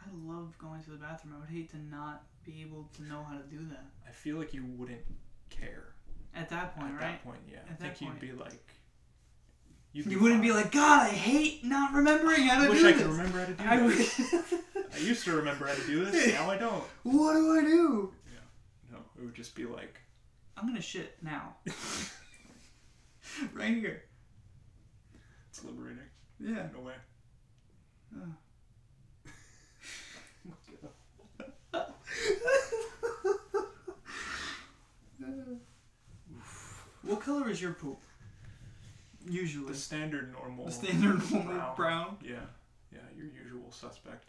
I love going to the bathroom. I would hate to not be able to know how to do that. I feel like you wouldn't care At that point, at right? that point. Yeah, At I think that you'd point. be like, you'd You wouldn't be fine. like, God, I hate not remembering how I to wish do I this. could remember how to do I this. I used to remember how to do this. Now I don't. what do I do? No, it would just be like, I'm gonna shit now. right here. it's liberating Yeah. in a way. What color is your poop? Usually. The standard normal. The standard normal brown. brown. Yeah, yeah, your usual suspect.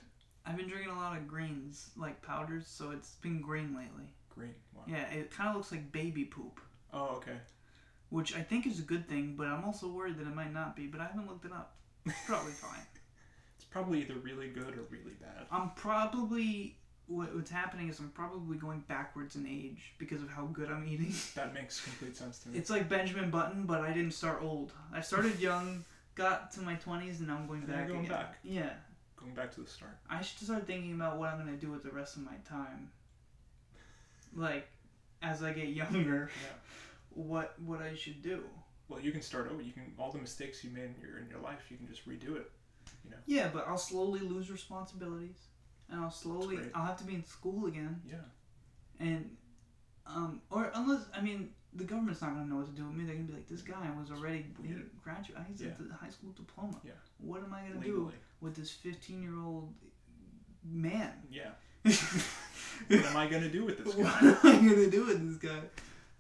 I've been drinking a lot of greens, like powders, so it's been green lately. Green. Wow. Yeah, it kind of looks like baby poop, Oh, okay. which I think is a good thing, but I'm also worried that it might not be, but I haven't looked it up. It's probably fine. It's probably either really good or really bad. I'm probably what, what's happening is I'm probably going backwards in age because of how good I'm eating. That makes complete sense to me. It's like Benjamin Button, but I didn't start old. I started young, got to my 20s, and now I'm going And back going again. back. Yeah, Going back to the start. I should start thinking about what I'm gonna do with the rest of my time. Like, as I get younger, Yeah. what what I should do. Well, you can start over. You can all the mistakes you made in your in your life. You can just redo it. You know. Yeah, but I'll slowly lose responsibilities, and I'll slowly. I'll have to be in school again, Yeah. and um or unless I mean the government's not gonna know what to do with me. They're gonna be like, this guy was already Yeah. graduate. He's Yeah. the high school diploma. Yeah. What am I gonna Legally. do with this 15 year old man? Yeah. What am I gonna do with this guy? what am I gonna do with this guy?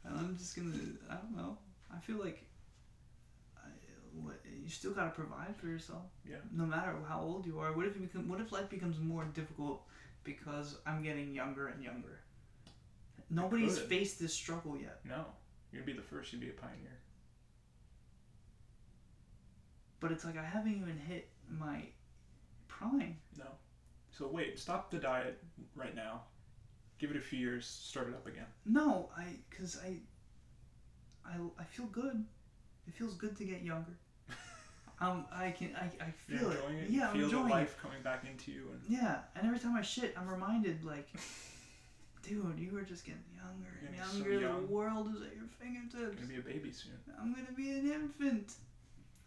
And I'm just gonna, I don't know. I feel like I, what, you still gotta provide for yourself. Yeah. No matter how old you are. What if you become? What if life becomes more difficult because I'm getting younger and younger? Nobody's faced this struggle yet. No. You'd be the first. You'd be a pioneer. But it's like I haven't even hit my prime. No. So wait. Stop the diet right now. Give it a few years. Start it up again. No, I, cause I, I, I feel good. It feels good to get younger. Um, I can, I, I You're feel enjoying it. Yeah, you I'm enjoying the it. life coming back into you, and Yeah, and every time I shit, I'm reminded like, dude, you are just getting younger and You're gonna so younger. young. the world is at your you're fingertips. gonna be a baby soon. I'm gonna be an infant.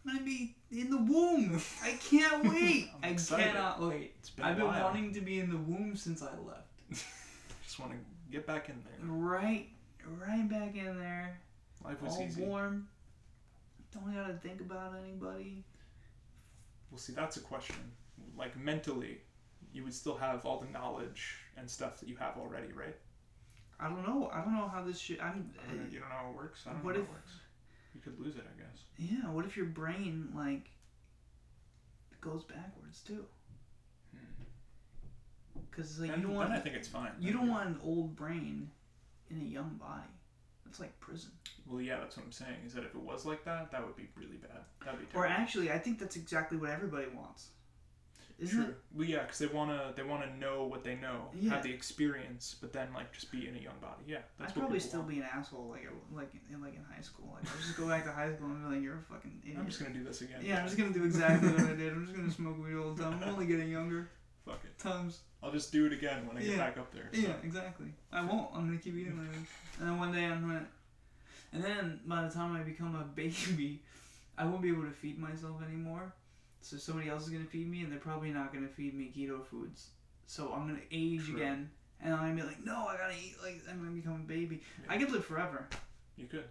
I'm gonna be in the womb. I can't wait. I excited. cannot wait. It's been I've been while. wanting to be in the womb since I left. Just want to get back in there. Right, right back in there, Life was all easy. warm. Don't gotta think about anybody. Well, see, that's a question. Like mentally, you would still have all the knowledge and stuff that you have already, right? I don't know. I don't know how this shit. I'm. I mean, you don't know how it works. I don't What know if- how it works. You could lose it, I guess. Yeah. What if your brain like goes backwards too? Hmm. Because like then, you don't want I think it's fine. you don't want an old brain in a young body. That's like prison. Well, yeah, that's what I'm saying. Is that if it was like that, that would be really bad. That'd be terrible. Or actually, I think that's exactly what everybody wants. Isn't True. it? Well, yeah, because they wanna they wanna know what they know, Yeah. have the experience, but then like just be in a young body. Yeah, that's I'd probably still want. be an asshole like like in like in high school. Like I'll just go back to high school and be like, you're a fucking idiot. I'm just gonna do this again. yeah, I'm just gonna do exactly what I did. I'm just gonna smoke weed all the time. I'm only getting younger. Fuck it. Times. I'll just do it again when I get Yeah. back up there. so. Yeah, exactly. I won't. I'm gonna keep eating. And then one day I'm gonna. And then by the time I become a baby, I won't be able to feed myself anymore. So somebody else is gonna feed me, and they're probably not gonna feed me keto foods. So I'm gonna age True. again, and I'm gonna be like, no, I gotta eat like I'm gonna become a baby. Yeah. I could live forever. You could.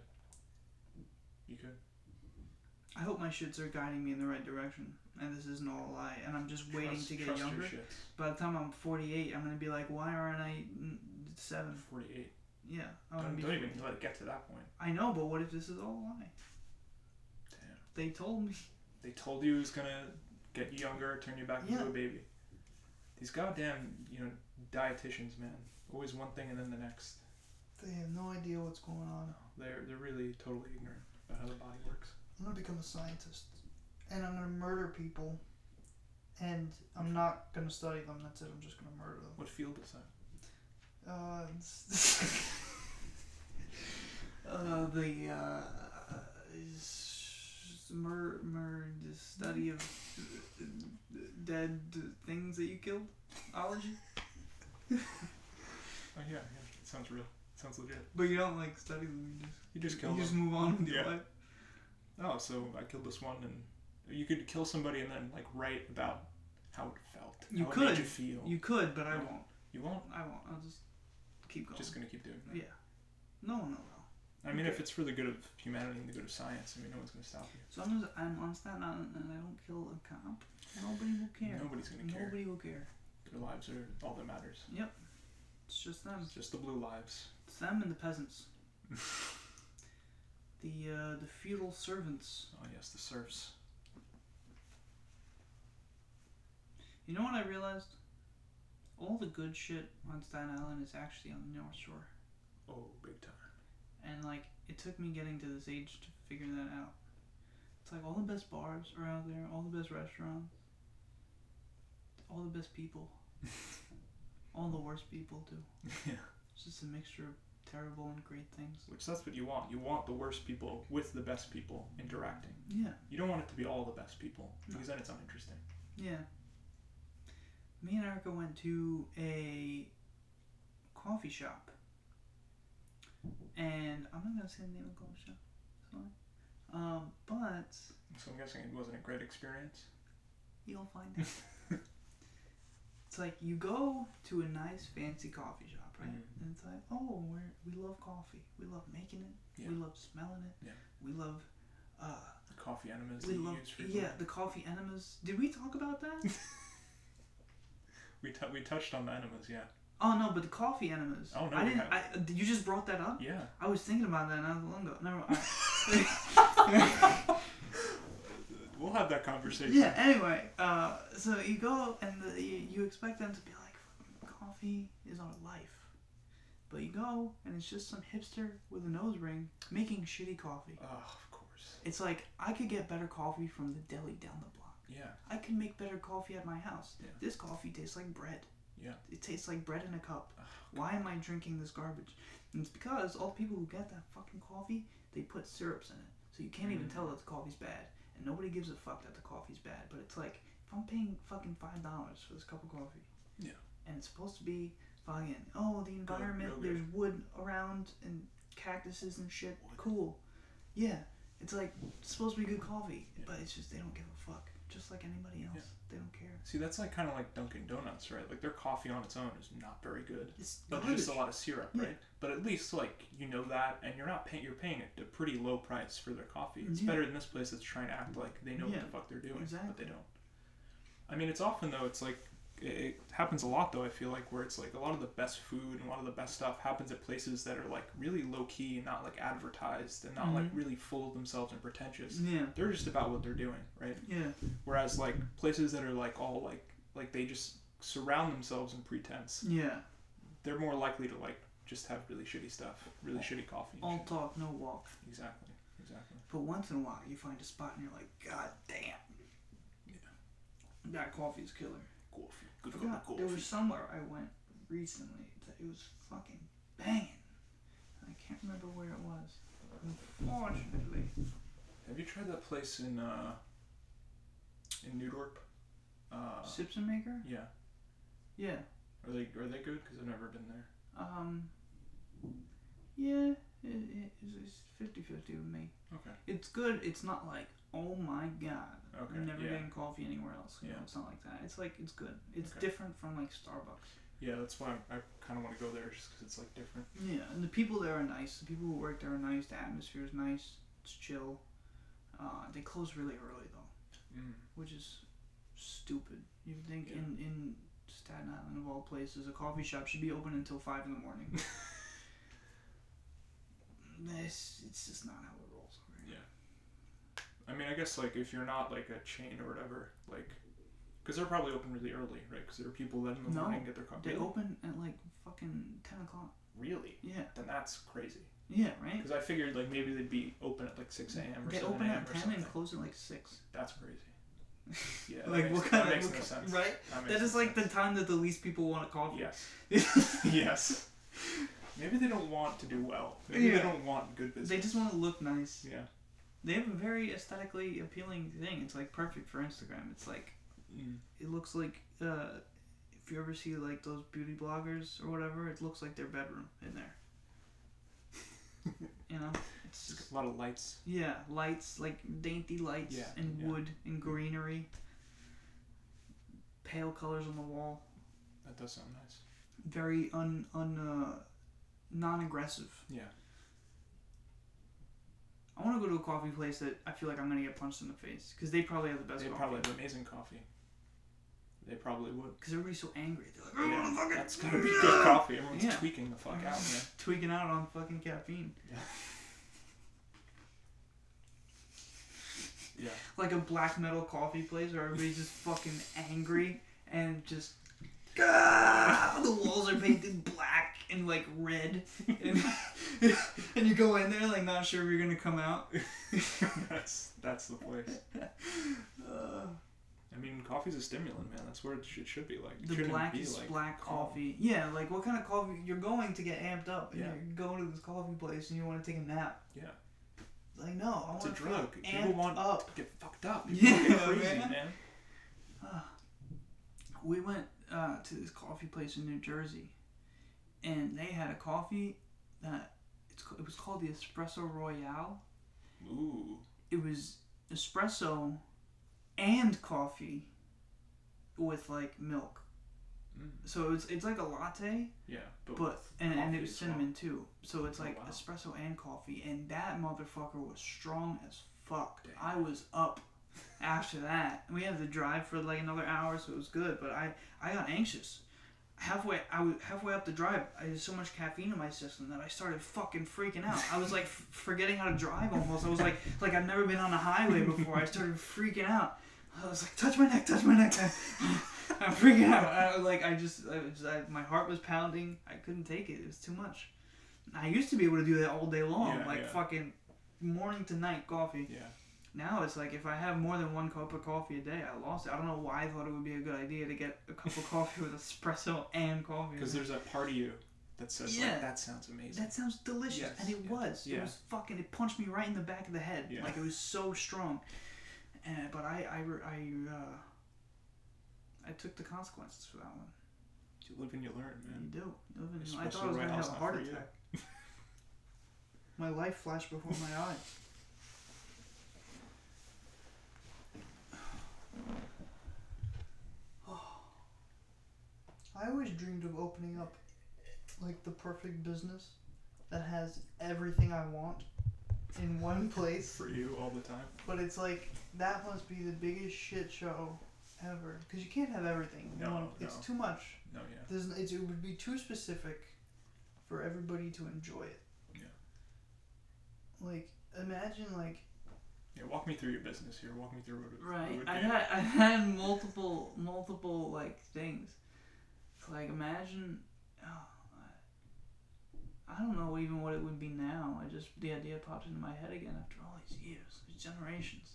You could. I hope my shits are guiding me in the right direction, and this isn't all a lie. And I'm just waiting Trust- to get younger. By the time I'm 48, I'm gonna be like, why aren't I seven? 48. Yeah, I'm gonna Don't, be. don't even let it get to that point. I know, but what if this is all a lie? Damn. They told me. They told you it was gonna get you younger, turn you back Yeah. into a baby. These goddamn, you know, dietitians, man. Always one thing and then the next. They have no idea what's going on. They're they're really totally ignorant about how the body works. I'm gonna become a scientist, and I'm gonna murder people, and I'm not gonna study them. That's it. I'm just gonna murder them. What field is that? Uh, uh the uh, is mur mur the study of dead things that you killed. Ology. Oh yeah, yeah. It sounds real. It sounds legit. But you don't like study them. You just You just you killed just move on with your Yeah. life. Oh, so I killed this one, and you could kill somebody and then like write about how it felt. You how It could. made you feel. You could, but I won't. You won't. I won't. I'll just keep going. Just gonna keep doing that. Yeah. No, no, no. I mean, if it's for the good of humanity and the good of science, I mean, no one's gonna stop you. So as I'm on Staten Island and I don't kill a cop, nobody will care. Nobody's gonna care. Nobody will care. Their lives are all that matters. Yep. It's just them. It's just the blue lives. It's them and the peasants. the uh, the feudal servants. Oh yes, the serfs. You know what I realized? All the good shit on Staten Island is actually on the North Shore. Oh, big time. And like it took me getting to this age to figure that out. It's like all the best bars are out there, all the best restaurants, all the best people, all the worst people too. yeah. It's just a mixture of terrible and great things. Which that's what you want. You want the worst people with the best people interacting. Yeah, You don't want it to be all the best people No. because then it's uninteresting. yeah. Me and Erica went to a coffee shop, and I'm not gonna say the name of the coffee shop. Sorry. Um, but So I'm guessing it wasn't a great experience. You'll find out. it's like you go to a nice fancy coffee shop, right? Mhm. And it's like, oh, we're, we love coffee. We love making it. We love smelling it. Yeah. We love, uh, The coffee enemas we that you love, use for yeah, the coffee enemas. Did we talk about that? We, t- we touched on the enemas, yeah. oh no, but the coffee enemas. Oh, no, I we didn't. I, you just brought that up. Yeah. I was thinking about that not long ago. Never mind. We'll have that conversation. Yeah. Anyway, uh, so you go and the, you, you expect them to be like, coffee is our life, but you go and it's just some hipster with a nose ring making shitty coffee. Oh, of course. It's like I could get better coffee from the deli down the block. Yeah. I can make better coffee at my house. Yeah. This coffee tastes like bread. Yeah. It tastes like bread in a cup. Ugh, Why am I drinking this garbage? And it's because all the people who get that fucking coffee, they put syrups in it. So you can't even Mm. tell that the coffee's bad. And nobody gives a fuck that the coffee's bad. But it's like, if I'm paying fucking $5 for this cup of coffee. Yeah. And it's supposed to be fucking, oh, the environment, there's wood around and cactuses and shit. Wood. Cool. Yeah. It's like it's supposed to be good coffee, Yeah. but it's just they don't give a fuck. Just like anybody else, Yeah. they don't care. See, that's like kind of like Dunkin' Donuts, right? Like their coffee on its own is not very good, It's but there's just a lot of syrup, Yeah. right? But at least like you know that, and you're not paying. You're paying a a pretty low price for their coffee. It's Yeah. better than this place that's trying to act like they know what the fuck they're doing, but they don't. I mean, it's often though. It's like it, happens a lot though. I feel like where it's like a lot of the best food and a lot of the best stuff happens at places that are like really low key and not like advertised and not like Mhm. really full of themselves and pretentious. Yeah, They're just about what they're doing, right? yeah, Whereas like places that are like all like like they just surround themselves in pretense, yeah. they're more likely to like just have really shitty stuff, really shitty coffee. All shit. talk, no walk. Exactly, exactly. But once in a while, you find a spot and you're like, God damn. Yeah. That coffee is killer. Coffee, good coffee. there was somewhere I went recently that it was fucking banging. I can't remember where it was. Unfortunately. Have you tried that place in uh in New Dorp? Uh, Sips and Maker? yeah. Yeah. Are they are they good? Because I've never been there. Um. Yeah, it, it, it's 50 50 with me. Okay. It's good. It's not like, oh my god. Okay, I'm never yeah. getting coffee anywhere else. You know, Yeah. it's not like that. It's like, it's good. It's Okay. different from like Starbucks. Yeah, that's why I, I kind of want to go there just because it's like different. Yeah, and the people there are nice. The people who work there are nice. The atmosphere is nice. It's chill. Uh, they close really early though, Mm. which is stupid. You would think Yeah. in in Staten Island of all places, a coffee shop should be open until five in the morning. this it's just not how it rolls over here. I mean, I guess like if you're not like a chain or whatever, like, because they're probably open really early, right? Because there are people that in the No, morning get their coffee. They open at like fucking ten o'clock. Really? Yeah, Then that's crazy. yeah, right. Because I figured like maybe they'd be open at like six a.m. or They open a.m. at or ten and close at like six. That's crazy. Yeah. like makes, what kind that of no sense. right? That, That is no like the time that the least people want a coffee. Yes. yes. Maybe they don't want to do well. Maybe Yeah. they don't want good business. They just want to look nice. Yeah. They have a very aesthetically appealing thing. It's like perfect for Instagram. It's like Mm. it looks like uh, if you ever see like those beauty bloggers or whatever, it looks like their bedroom in there. you know, it's just, a lot of lights. yeah, lights like dainty lights Yeah, and yeah. wood and greenery, pale colors on the wall. That does sound nice. Very un un uh, non-aggressive. Yeah. I want to go to a coffee place that I feel like I'm gonna get punched in the face because they probably have the best They coffee. probably have amazing coffee. They probably would. Because everybody's so angry. They're like, "I Yeah, fucking that's gotta be good coffee. Everyone's Yeah. tweaking the fuck out, man. tweaking out on fucking caffeine. Yeah. Like a black metal coffee place where everybody's just fucking angry and just. "Ah!" The walls are painted black and like red, and, and you go in there like not sure if you're gonna come out. that's that's the place. Uh, I mean, coffee's a stimulant, man. That's where it should, should be like. It the blackest like black calm. coffee. Yeah, like what kind of coffee you're going to get amped up? And Yeah. You're going to this coffee place and you want to take a nap. Yeah. Like no, I It's a want to drug. People want up. to get fucked up. People Yeah, get crazy, man. man. we went uh, to this coffee place in New Jersey, and they had a coffee that it's it was called the Espresso Royale. Ooh. It was espresso and coffee with like milk. Mm. So it's it's like a latte, Yeah, but, but and, and it was as well. cinnamon too. So it's Oh, like wow. espresso and coffee, and that motherfucker was strong as fuck. Damn. I was up after that. We had to drive for like another hour, so it was good. But I I got anxious. Halfway, I was halfway up the drive. I had so much caffeine in my system that I started fucking freaking out. I was like f- forgetting how to drive almost. I was like like I've never been on a highway before. I started freaking out. I was like, touch my neck, touch my neck. I'm freaking out. I, like I just, I was, I, my heart was pounding. I couldn't take it. It was too much. I used to be able to do that all day long, Yeah, like yeah. fucking morning to night coffee. Yeah. Now it's like if I have more than one cup of coffee a day, I lost it. I don't know why I thought it would be a good idea to get a cup of coffee with espresso and coffee. Because there's a part of you that says Yeah. like that sounds amazing. that sounds delicious, Yes, and it yeah, was. It was fucking. It punched me right in the back of the head. Yeah. Like it was so strong. And but I I I uh, I took the consequences for that one. You live and you learn, man. You do. You live in- I Espresso thought I was gonna have a heart attack. my life flashed before my eyes. I always dreamed of opening up like the perfect business that has everything I want in one place. For you all the time. But it's like that must be the biggest shit show ever because you can't have everything. in No, it's too much. No, yeah. There's, it's, it would be too specific for everybody to enjoy it. Yeah. Like imagine like Yeah, walk me through your business here. Walk me through what it, what it Right. would I had I had multiple multiple like things. Like imagine, oh, I, I don't know even what it would be now. I just the idea popped into my head again after all these years, these generations.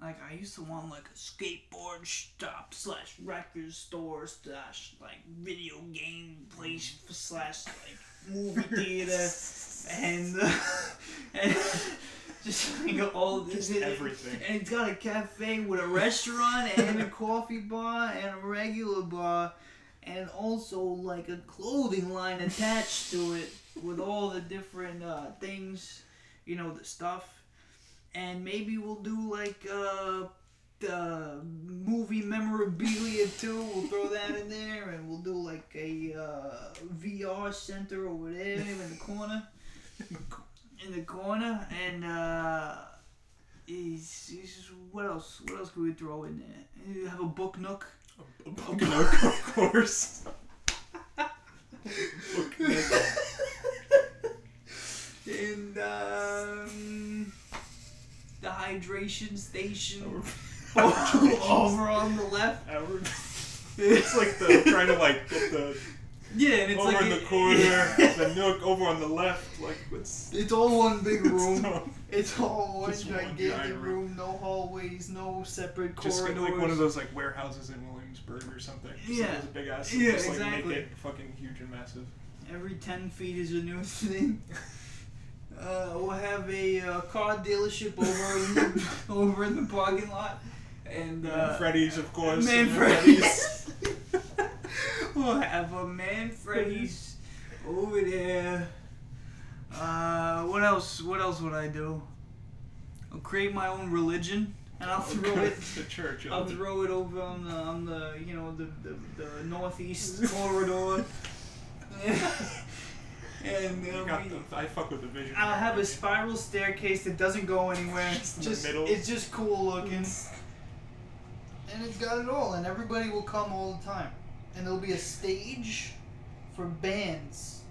Like I used to want like a skateboard shop slash record store slash like video game place slash like movie theater and uh, and just like all this Just everything. and it's got a cafe with a restaurant and a coffee bar and a regular bar and also like a clothing line attached to it with all the different uh, things, you know, the stuff. And maybe we'll do like uh, the movie memorabilia too. We'll throw that in there and we'll do like a uh, VR center over there in the corner. In the corner and uh, is, is what else? What else could we throw in there? You have a book nook. A, a book nook, of course. book nook. and um, the hydration station over on the left. It's like the trying to like get the Yeah, and it's over like in a- the corner, the nook over on the left. Like what's it's all one big room. So, It's all one Just one gigantic room. room, no hallways, no separate just corridors. Just like one of those like warehouses in Williamsburg or something. Just Yeah. Like those big ass. Yeah, just like exactly. make it fucking huge and massive. Every 10 feet is a new thing. Uh, we'll have a uh, car dealership over in the, over in the parking lot. And, uh, Freddy's, of course. Man and Freddy's. we'll have a Man Freddy's over there. Uh, what else? What else would I do? I'll create my own religion, and I'll throw it. the church. I'll of throw it over on the, on the you know the the, the northeast corridor. and You uh, got we, the, I fuck with the vision. I'll have a Just spiral staircase that doesn't go anywhere. Just in the just middle. it's just cool looking. And it's got it all, and everybody will come all the time. And there'll be a stage for bands.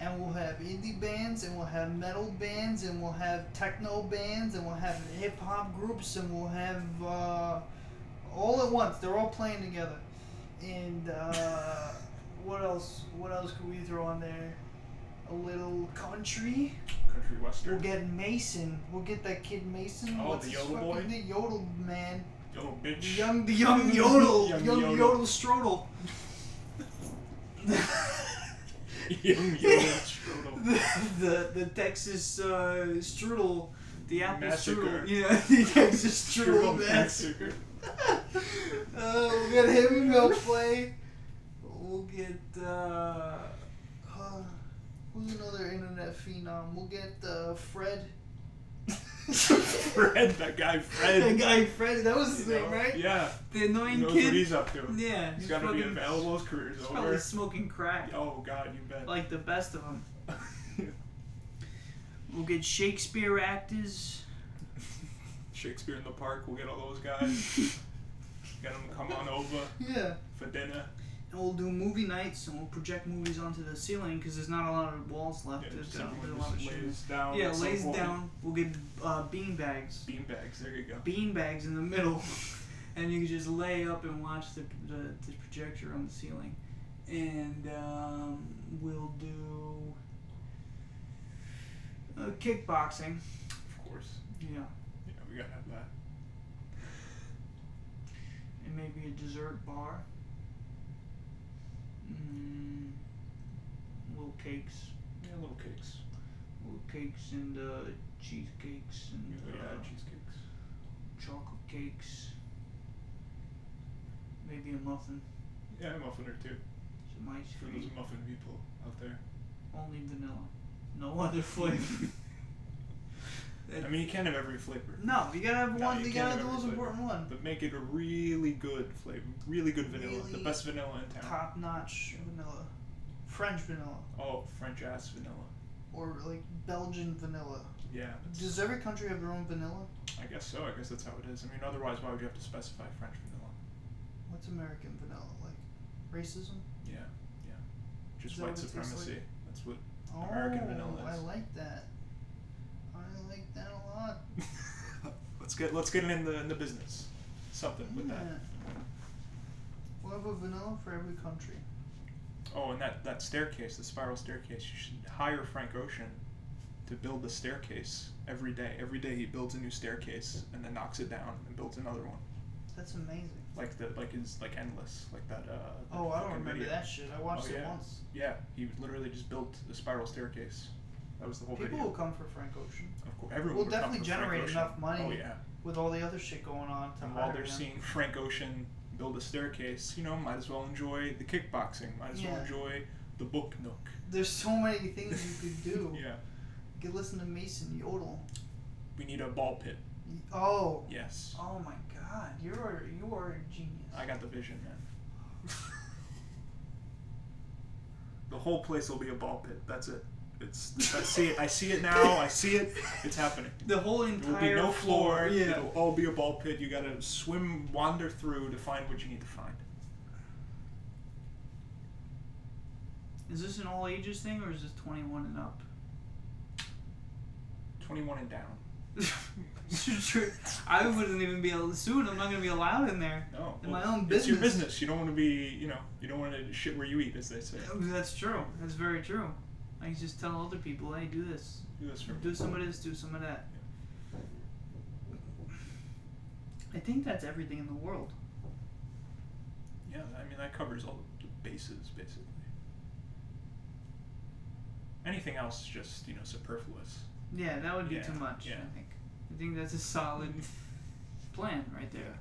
And we'll have indie bands, and we'll have metal bands, and we'll have techno bands, and we'll have hip hop groups, and we'll have uh, all at once. They're all playing together. And uh, what else? What else could we throw on there? A little country. country western. We'll get Mason. We'll get that kid Mason. Oh, What's the yodel boy? name? Yodel man. Bitch. young, the young yodel. Young young yodel. yodel strudel. Young Strudel. the, the the Texas uh, strudel, the apple Massacre. strudel. Yeah, the Texas strudel. Massacre. Uh, we'll get him. He'll play. we'll get. Uh, Uh, who's another internet phenom? We'll get uh, Fred. Fred, that guy Fred. that guy Fred. That was his You name, know? right? Yeah. the He annoying knows kid. what he's up to. yeah, He's got to be available. His career's He's over. probably smoking crack, Oh God, you bet. like the best of them. We'll get Shakespeare actors. Shakespeare in the Park. We'll get all those guys. get them to come on over Yeah. for dinner. And we'll do movie nights and we'll project movies onto the ceiling because there's not a lot of walls left. Yeah, there's, got, there's a lot of lays down. Yeah, lays down. We'll get uh, bean bags. Bean bags. There you go. Bean bags in the middle, and you can just lay up and watch the, the, the projector on the ceiling. And um, we'll do uh, kickboxing. Of course. Yeah, Yeah, we gotta have that. and maybe a dessert bar. Mm, little cakes, Yeah, little cakes. little cakes and uh, cheesecakes and Yeah, uh, cheesecakes. chocolate cakes. Maybe a muffin, Yeah, a muffin or two some ice cream. for those muffin people out there. Only vanilla. No other flavor. I mean, you can't have every flavor, No, you gotta have No, one. you You, gotta have have the most flavor. important one. but make it a really good flavor, really good vanilla, the best vanilla in town. Top notch vanilla, French vanilla, Oh, French ass vanilla. or like Belgian vanilla. Yeah, Does every country have their own vanilla? I guess so. I guess that's how it is. I mean, otherwise, why would you have to specify French vanilla? What's American vanilla like? Racism? Yeah, yeah. Just that white what it tastes supremacy. like? That's what. Oh, American vanilla is. I like that. I like that a lot. let's get let's get in the in the business. Something with that. Yeah. We'll have a vanilla for every country. Oh, and that that staircase, the spiral staircase. You should hire Frank Ocean to build the staircase every day. Every day he builds a new staircase and then knocks it down and builds another one. That's amazing. Like the like is like endless like that. Uh, that Oh, I don't remember video. that shit. I watched Oh, it yeah. once. Yeah, he literally just built a spiral staircase. That was the whole People video. will come for Frank Ocean Of course, everyone We'll would come definitely for Frank generate Ocean. enough money. Oh yeah, with all the other shit going on. To and while hire they're seeing Frank Ocean build a staircase, you know, might as well enjoy the kickboxing. Might as well Yeah. enjoy the book nook. There's so many things you could do. Yeah, You could listen to Mason yodel. we need a ball pit. Oh. Yes, Oh my God, you're you are a genius. I got the vision, man. the whole place will be a ball pit. That's it. It's I see it. I see it now. I see it. It's happening. the whole entire There will be no floor. Yeah. It'll all be a ball pit. You gotta swim, wander through to find what you need to find. Is this an all ages thing or is this 21 and up? 21 and down. I wouldn't even be able soon. I'm not gonna be allowed in there. No. In well, my own business. It's your business. business. You don't want to be, you know, you don't want to shit where you eat, as they say. That's true. That's very true. I can just tell other people, hey, do this. Do this for Do some of this, do some of that. I think that's everything in the world. Yeah, I mean that covers all the bases basically. Anything else is just you know superfluous. Yeah, that would be Yeah, too much, yeah. I think. I think that's a solid plan right there.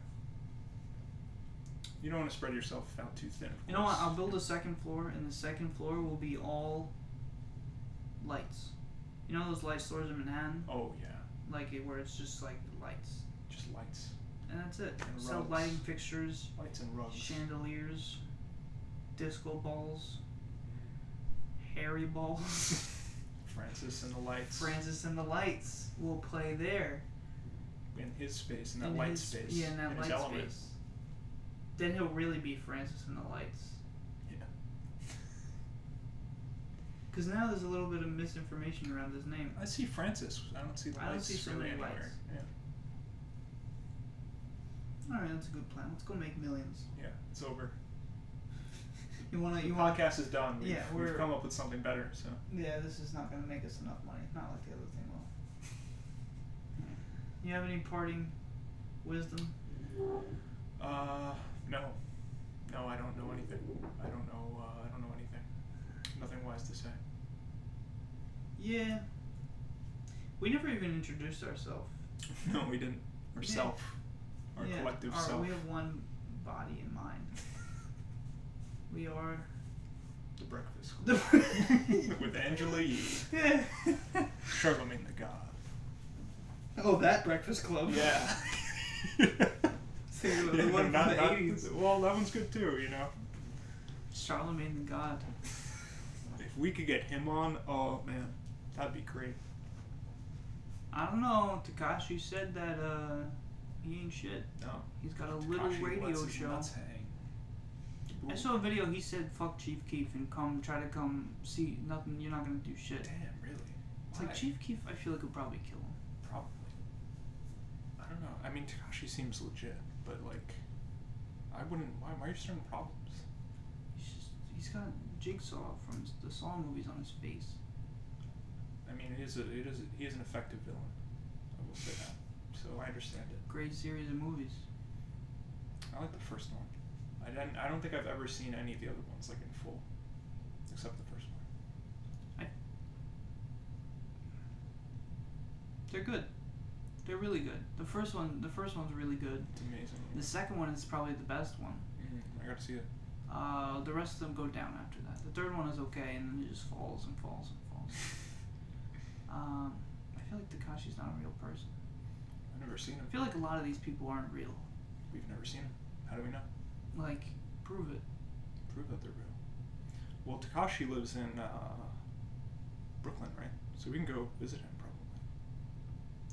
You don't want to spread yourself out too thin. You know what? I'll build a second floor, and the second floor will be all lights. You know those light stores in Manhattan? Oh yeah, Like it, where it's just like lights. just lights, And that's it. And Sell rugs. lighting fixtures, lights and rugs. chandeliers, disco balls, hairy balls. Francis and the lights. Francis and the Lights will play there. in his space, in that in light his, space, Yeah, in that his light element. space. Then he'll really be Francis and the Lights. Yeah. Because now there's a little bit of misinformation around his name. I see Francis. I don't see the I don't lights see so really many anywhere. lights. Yeah. Alright, that's a good plan. Let's go make millions. Yeah, it's over. You wanna The you want podcast is done. We've, Yeah, we've we're- come up with something better. So Yeah, this is not gonna make us enough money. Not like the other thing will. You have any parting wisdom? Uh, no, no, I don't know anything. I don't know. Uh, I don't know anything. Nothing wise to say. Yeah. We never even introduced ourselves. no, we didn't. Ourself. Yeah. our yeah. collective our, self, We have one body and mind. We are the Breakfast the. Club with Angela Yee, yeah. Charlemagne the God. Oh, that Breakfast Club. Yeah. See, the Yeah, one from the not- 80s. Well, that one's good too. You know, Charlemagne the God. if we could get him on, oh man, that'd be great. I don't know. Tekashi said that uh, he ain't shit. No, He's got a little Tekashi radio lets his show. nuts hang. I saw a video. He said, "Fuck Chief Keef and come try to come see nothing. You're not gonna do shit." Damn, really? It's like Chief Keef. I feel like would probably kill him. Probably. I don't know. I mean, Tekashi seems legit, but like, I wouldn't. Why? Why are you starting problems? He's just he's got Jigsaw from the Saw movies on his face. I mean, it is a, it is a, he is an effective villain. I will say that. So I understand it. Great series of movies. I like the first one. I didn't. I don't think I've ever seen any of the other ones like in full, except the first one. They're good. They're really good. The first one, the first one's really good. It's amazing. The second one is probably the best one. Mm, I got to see it. Uh, the rest of them go down after that. The third one is okay, and then it just falls and falls and falls. Um, I feel like Tekashi's not a real person. I've never seen him. I feel like a lot of these people aren't real. We've never seen him. How do we know? Like, prove it. Prove that they're real. Well, Tekashi lives in uh, Brooklyn, right? So we can go visit him probably.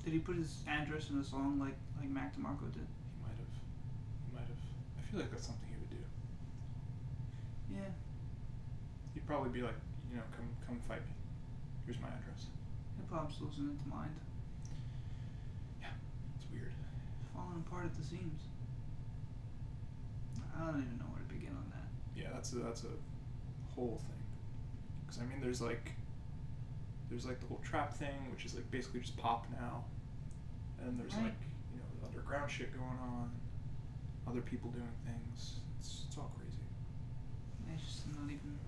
Did he put his address in a song like like Mac DeMarco did? He might have. He might have. I feel like that's something he would do. Yeah. He'd probably be like, you know, come come fight me. Here's my address. Hip hop's losing its mind. Yeah, it's weird. Falling apart at the seams. I don't even know where to begin on that. Yeah, that's a, that's a whole thing. Because I mean, there's like, there's like the whole trap thing, which is like basically just pop now, and there's Right. like you know the underground shit going on, other people doing things. It's it's all crazy. It's just not even.